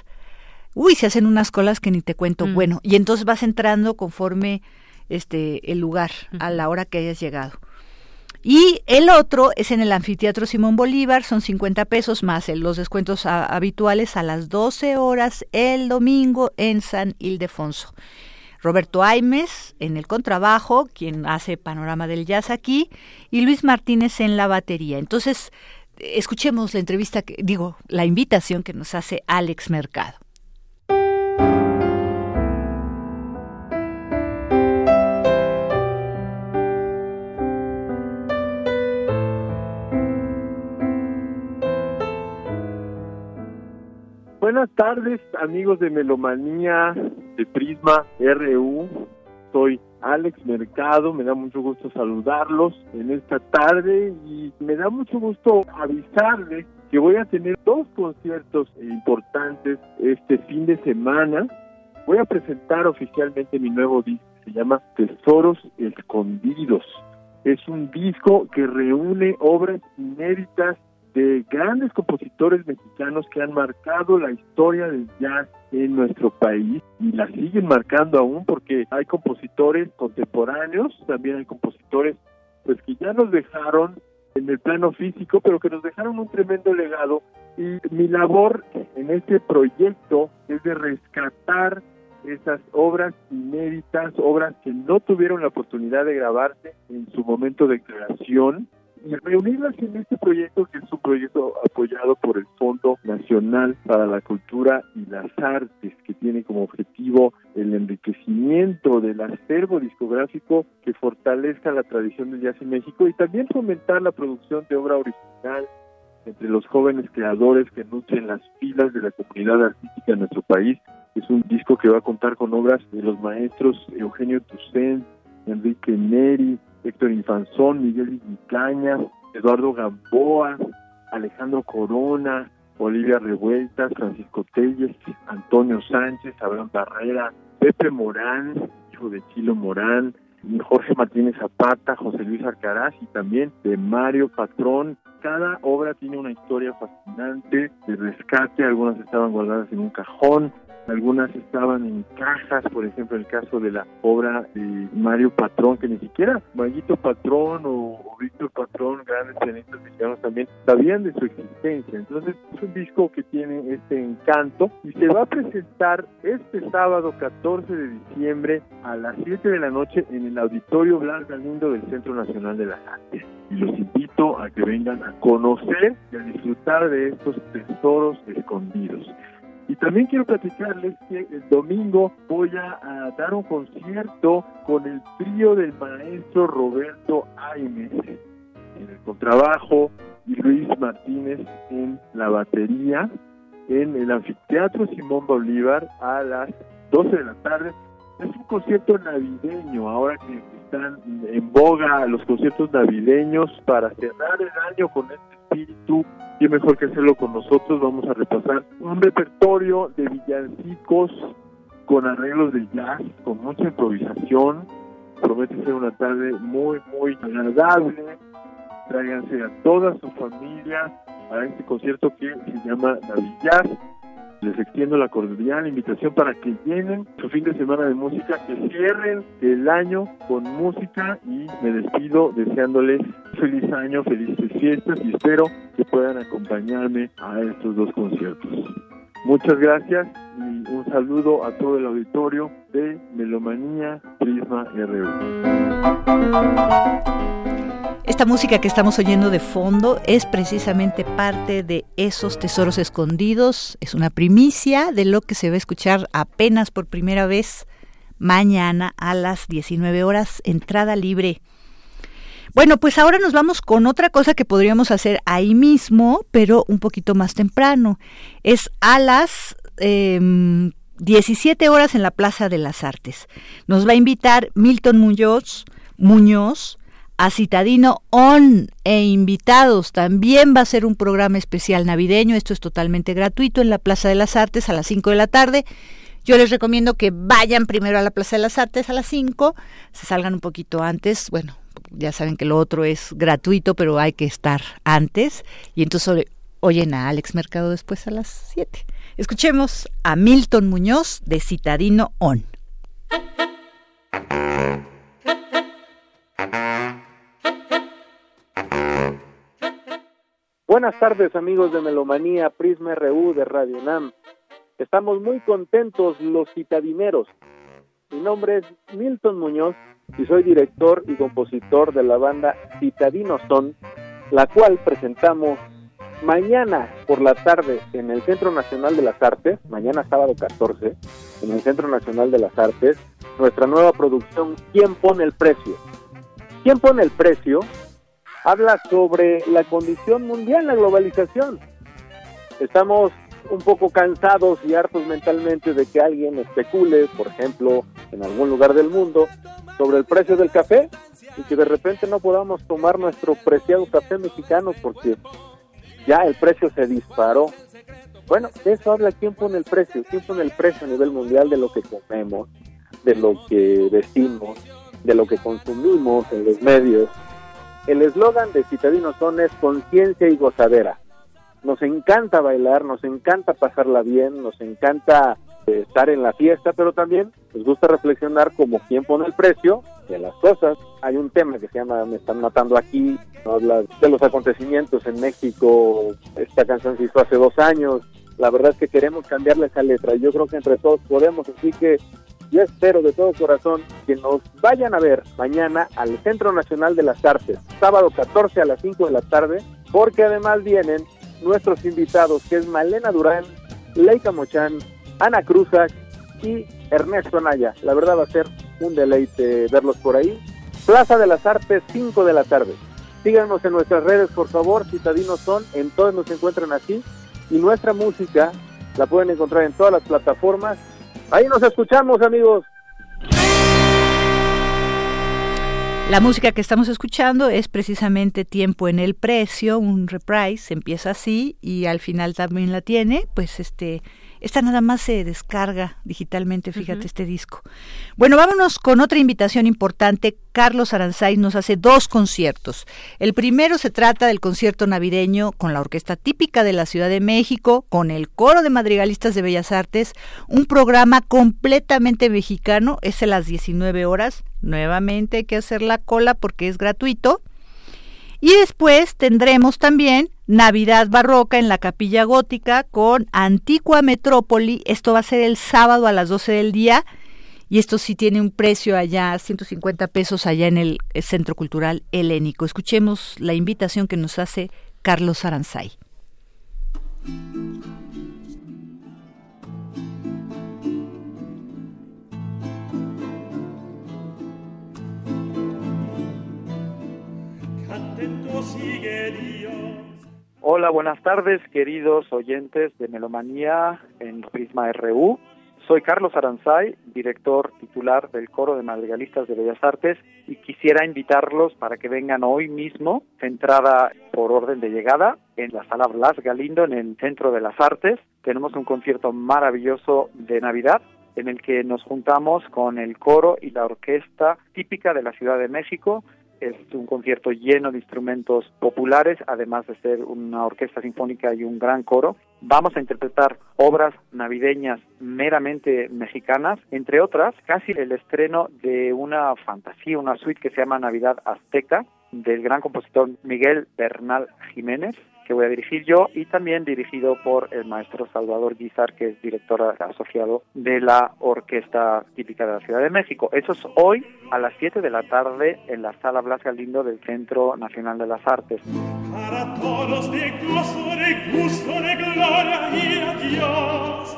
Uy, se hacen unas colas que ni te cuento. Mm. Bueno, y entonces vas entrando conforme este el lugar, a la hora que hayas llegado. Y el otro es en el anfiteatro Simón Bolívar, son 50 pesos más los descuentos habituales a las 12 horas el domingo en San Ildefonso. Roberto Aimes en el contrabajo, quien hace panorama del jazz aquí, y Luis Martínez en la batería. Entonces, escuchemos la entrevista, que, digo, la invitación que nos hace Alex Mercado. Buenas tardes, amigos de Melomanía de Prisma RU. Soy Alex Mercado, me da mucho gusto saludarlos en esta tarde y me da mucho gusto avisarles que voy a tener dos conciertos importantes este fin de semana. Voy a presentar oficialmente mi nuevo disco, se llama Tesoros Escondidos. Es un disco que reúne obras inéditas de grandes compositores mexicanos que han marcado la historia del jazz en nuestro país y la siguen marcando aún porque hay compositores contemporáneos, también hay compositores pues que ya nos dejaron en el plano físico, pero que nos dejaron un tremendo legado. Y mi labor en este proyecto es de rescatar esas obras inéditas, obras que no tuvieron la oportunidad de grabarse en su momento de creación reunirlas en este proyecto que es un proyecto apoyado por el Fondo Nacional para la Cultura y las Artes que tiene como objetivo el enriquecimiento del acervo discográfico que fortalezca la tradición del jazz en México y también fomentar la producción de obra original entre los jóvenes creadores que nutren las filas de la comunidad artística en nuestro país. Es un disco que va a contar con obras de los maestros Eugenio Toussaint, Enrique Neri, Héctor Infanzón, Miguel Icaña, Eduardo Gamboa, Alejandro Corona, Olivia Revueltas, Francisco Telles, Antonio Sánchez, Abraham Barrera, Pepe Morán, hijo de Chilo Morán, Jorge Martínez Zapata, José Luis Alcaraz y también de Mario Patrón. Cada obra tiene una historia fascinante de rescate, algunas estaban guardadas en un cajón, algunas estaban en cajas, por ejemplo, el caso de la obra de Mario Patrón, que ni siquiera Mayito Patrón o, Víctor Patrón, grandes pianistas mexicanos también, sabían de su existencia. Entonces, es un disco que tiene este encanto y se va a presentar este sábado 14 de diciembre a las 7 de la noche en el Auditorio Blas Galindo del Centro Nacional de las Artes. Y los invito a que vengan a conocer y a disfrutar de estos tesoros escondidos. Y también quiero platicarles que el domingo voy a, dar un concierto con el trío del maestro Roberto Aimes en el contrabajo y Luis Martínez en la batería en el anfiteatro Simón Bolívar a las 12 de la tarde. Es un concierto navideño, ahora que están en boga los conciertos navideños para cerrar el año con este espíritu y mejor que hacerlo con nosotros. Vamos a repasar un repertorio de villancicos con arreglos de jazz, con mucha improvisación. Promete ser una tarde muy, muy agradable. Tráiganse a toda su familia a este concierto que se llama Navidad les extiendo la cordial invitación para que llenen su fin de semana de música, que cierren el año con música y me despido deseándoles feliz año, felices fiestas y espero que puedan acompañarme a estos dos conciertos. Muchas gracias y un saludo a todo el auditorio de Melomanía Prisma RU. Esta música que estamos oyendo de fondo es precisamente parte de esos tesoros escondidos, es una primicia de lo que se va a escuchar apenas por primera vez mañana a las 19 horas, entrada libre. Bueno, pues ahora nos vamos con otra cosa que podríamos hacer ahí mismo, pero un poquito más temprano. Es a las 17 em, horas en la Plaza de las Artes. Nos va a invitar Milton Muñoz, Muñoz a Citadino On e invitados. También va a ser un programa especial navideño. Esto es totalmente gratuito en la Plaza de las Artes a las 5 de la tarde. Yo les recomiendo que vayan primero a la Plaza de las Artes a las 5, se salgan un poquito antes. Bueno, ya saben que lo otro es gratuito, pero hay que estar antes. Y entonces oyen a Alex Mercado después a las 7. Escuchemos a Milton Muñoz de Citadino On. Buenas tardes amigos de Melomanía Prisma RU de Radio NAM. Estamos muy contentos los citadineros. Mi nombre es Milton Muñoz y soy director y compositor de la banda Citadinos Son, la cual presentamos mañana por la tarde en el Centro Nacional de las Artes, mañana sábado 14, en el Centro Nacional de las Artes, nuestra nueva producción ¿Quién pone el precio? ¿Quién pone el precio? Habla sobre la condición mundial, la globalización. Estamos un poco cansados y hartos mentalmente de que alguien especule, por ejemplo, en algún lugar del mundo, sobre el precio del café y que de repente no podamos tomar nuestro preciado café mexicano porque ya el precio se disparó. Bueno, de eso habla quién pone el precio, quién pone el precio a nivel mundial de lo que comemos, de lo que vestimos, de lo que consumimos en los medios, el eslogan de Citadinos Son es conciencia y gozadera. Nos encanta bailar, nos encanta pasarla bien, nos encanta eh, estar en la fiesta, pero también nos gusta reflexionar como quién pone el precio de las cosas. Hay un tema que se llama Me están matando aquí, habla de los acontecimientos en México, esta canción se hizo hace dos años, la verdad es que queremos cambiarle esa letra, yo creo que entre todos podemos, así que yo espero de todo corazón que nos vayan a ver mañana al Centro Nacional de las Artes, sábado 14 a las 5 de la tarde, porque además vienen nuestros invitados, que es Malena Durán, Leica Mochán, Ana Cruzak y Ernesto Anaya. La verdad va a ser un deleite verlos por ahí. Plaza de las Artes, 5 de la tarde. Síganos en nuestras redes, por favor, citadinos son, en todos nos encuentran así. Y nuestra música la pueden encontrar en todas las plataformas Ahí nos escuchamos, amigos. La música que estamos escuchando es precisamente Tiempo en el Precio, un reprise, empieza así y al final también la tiene, pues este Esta nada más se descarga digitalmente, fíjate este disco. Bueno, vámonos con otra invitación importante. Carlos Aranzay nos hace dos conciertos. El primero se trata del concierto navideño con la orquesta típica de la Ciudad de México, con el coro de madrigalistas de Bellas Artes, un programa completamente mexicano, es a las 19 horas. Nuevamente hay que hacer la cola porque es gratuito. Y después tendremos también Navidad Barroca en la Capilla Gótica con Antigua Metrópoli. Esto va a ser el sábado a las 12 del día. Y esto sí tiene un precio allá, 150 pesos allá en el Centro Cultural Helénico. Escuchemos la invitación que nos hace Carlos Aranzay. Hola, buenas tardes, queridos oyentes de Melomanía en Prisma RU. Soy Carlos Aranzay, director titular del Coro de Madrigalistas de Bellas Artes, y quisiera invitarlos para que vengan hoy mismo, centrada por orden de llegada, en la Sala Blas Galindo, en el Centro de las Artes. Tenemos un concierto maravilloso de Navidad en el que nos juntamos con el coro y la orquesta típica de la Ciudad de México, es un concierto lleno de instrumentos populares, además de ser una orquesta sinfónica y un gran coro. Vamos a interpretar obras navideñas meramente mexicanas, entre otras, casi el estreno de una fantasía, una suite que se llama Navidad Azteca, del gran compositor Miguel Bernal Jiménez, voy a dirigir yo y también dirigido por el maestro Salvador Guizar, que es director asociado de la Orquesta Típica de la Ciudad de México. Eso es hoy a las 7 de la tarde en la Sala Blas Galindo del Centro Nacional de las Artes. Para todos de de gusto, de gloria y Dios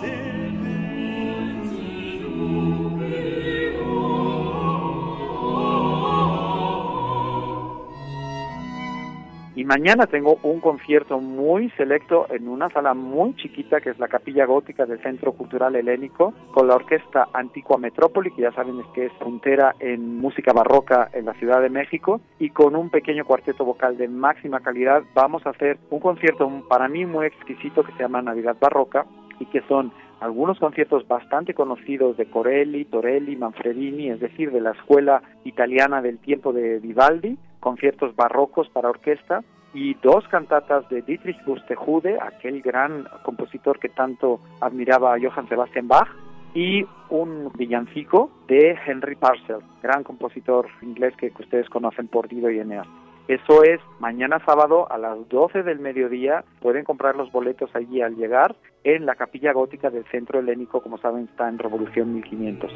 Y mañana tengo un concierto muy selecto en una sala muy chiquita que es la Capilla Gótica del Centro Cultural Helénico con la Orquesta Antigua Metrópoli, que ya saben es que es puntera en música barroca en la Ciudad de México, y con un pequeño cuarteto vocal de máxima calidad. Vamos a hacer un concierto para mí muy exquisito que se llama Navidad Barroca y que son algunos conciertos bastante conocidos de Corelli, Torelli, Manfredini, es decir, de la escuela italiana del tiempo de Vivaldi, conciertos barrocos para orquesta y dos cantatas de Dietrich Buxtehude, aquel gran compositor que tanto admiraba a Johann Sebastian Bach, y un villancico de Henry Purcell, gran compositor inglés que ustedes conocen por Dido y Eneas. Eso es mañana sábado a las 12 del mediodía. Pueden comprar los boletos allí al llegar en la capilla gótica del centro helénico, como saben, está en Revolución 1500.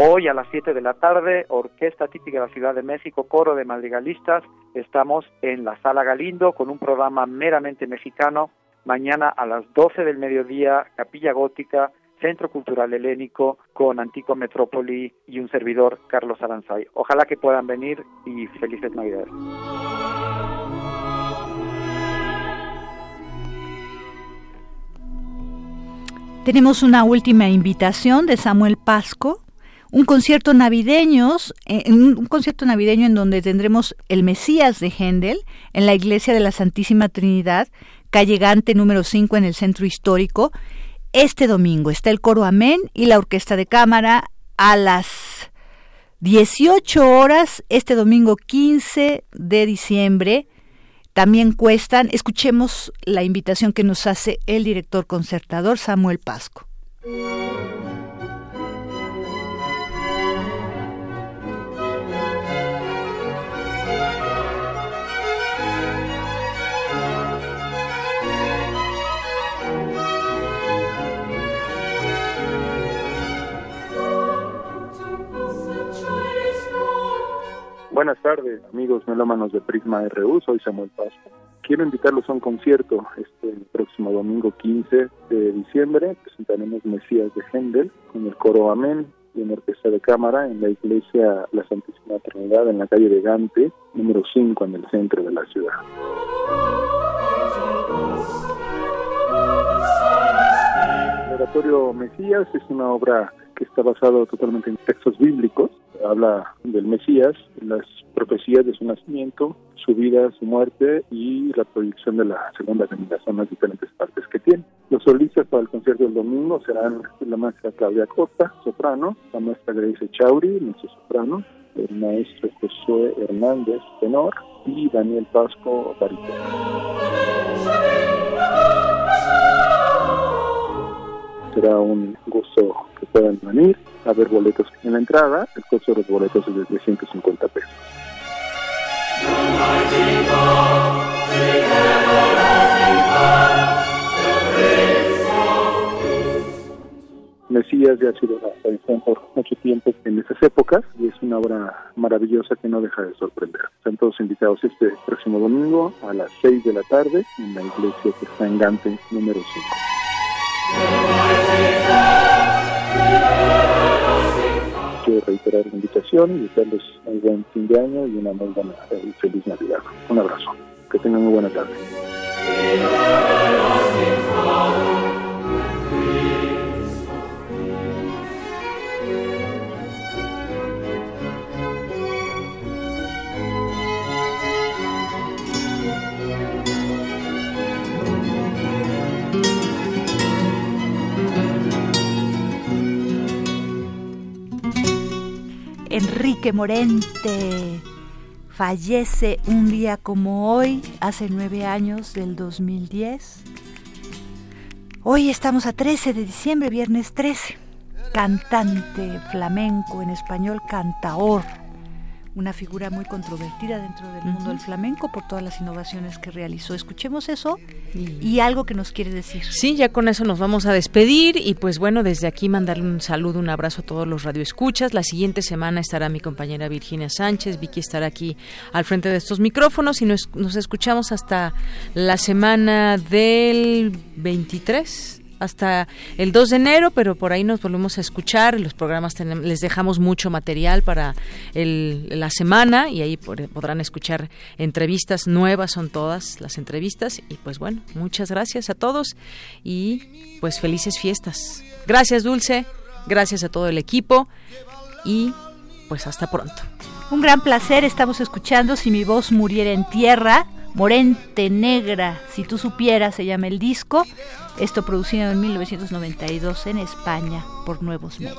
Hoy a las 7 de la tarde, Orquesta Típica de la Ciudad de México, Coro de Madrigalistas, estamos en la Sala Galindo con un programa meramente mexicano. Mañana a las 12 del mediodía, Capilla Gótica, Centro Cultural Helénico con Antico Metrópoli y un servidor, Carlos Aranzay. Ojalá que puedan venir y felices Navidades. Tenemos una última invitación de Samuel Pasco un concierto navideño, eh, un concierto navideño en donde tendremos el Mesías de Händel en la Iglesia de la Santísima Trinidad, calle Gante número 5 en el Centro Histórico. Este domingo está el coro Amén y la orquesta de cámara a las 18 horas, este domingo 15 de diciembre. También cuestan, escuchemos la invitación que nos hace el director concertador Samuel Pasco. Buenas tardes, amigos melómanos de Prisma RU, soy Samuel Pasco. Quiero invitarlos a un concierto este próximo domingo 15 de diciembre. Presentaremos Mesías de Händel con el coro Amén y una orquesta de cámara en la iglesia La Santísima Trinidad en la calle de Gante, número 5 en el centro de la ciudad. El oratorio Mesías es una obra que está basado totalmente en textos bíblicos. Habla del Mesías, las profecías de su nacimiento, su vida, su muerte y la proyección de la segunda venida. Son las diferentes partes que tiene. Los solistas para el concierto del domingo serán la maestra Claudia Costa, soprano, la maestra Grace Chauri, nuestro soprano, el maestro Josué Hernández, tenor, y Daniel Pasco, barítono. Será un gusto puedan venir a ver boletos en la entrada. El costo de los boletos es de 350 pesos. Mesías ya ha sido una tradición por mucho tiempo en esas épocas y es una obra maravillosa que no deja de sorprender. Están todos invitados este próximo domingo a las 6 de la tarde en la iglesia que está en Gante número 5. Quiero reiterar la invitación y desearles un buen fin de año y una muy buena y feliz Navidad. Un abrazo. Que tengan muy buena tarde. Enrique Morente fallece un día como hoy, hace nueve años del 2010. Hoy estamos a 13 de diciembre, viernes 13. Cantante flamenco en español, cantaor una figura muy controvertida dentro del mundo del flamenco por todas las innovaciones que realizó. Escuchemos eso y algo que nos quiere decir. Sí, ya con eso nos vamos a despedir y pues bueno, desde aquí mandarle un saludo, un abrazo a todos los radioescuchas. La siguiente semana estará mi compañera Virginia Sánchez, Vicky estará aquí al frente de estos micrófonos y nos, nos escuchamos hasta la semana del 23 hasta el 2 de enero, pero por ahí nos volvemos a escuchar. Los programas les dejamos mucho material para la semana y ahí podrán escuchar entrevistas nuevas, son todas las entrevistas. Y pues bueno, muchas gracias a todos y pues felices fiestas. Gracias Dulce, gracias a todo el equipo y pues hasta pronto. Un gran placer, estamos escuchando Si mi voz muriera en tierra Morente Negra, si tú supieras, se llama el disco. Esto producido en 1992 en España por Nuevos Medios.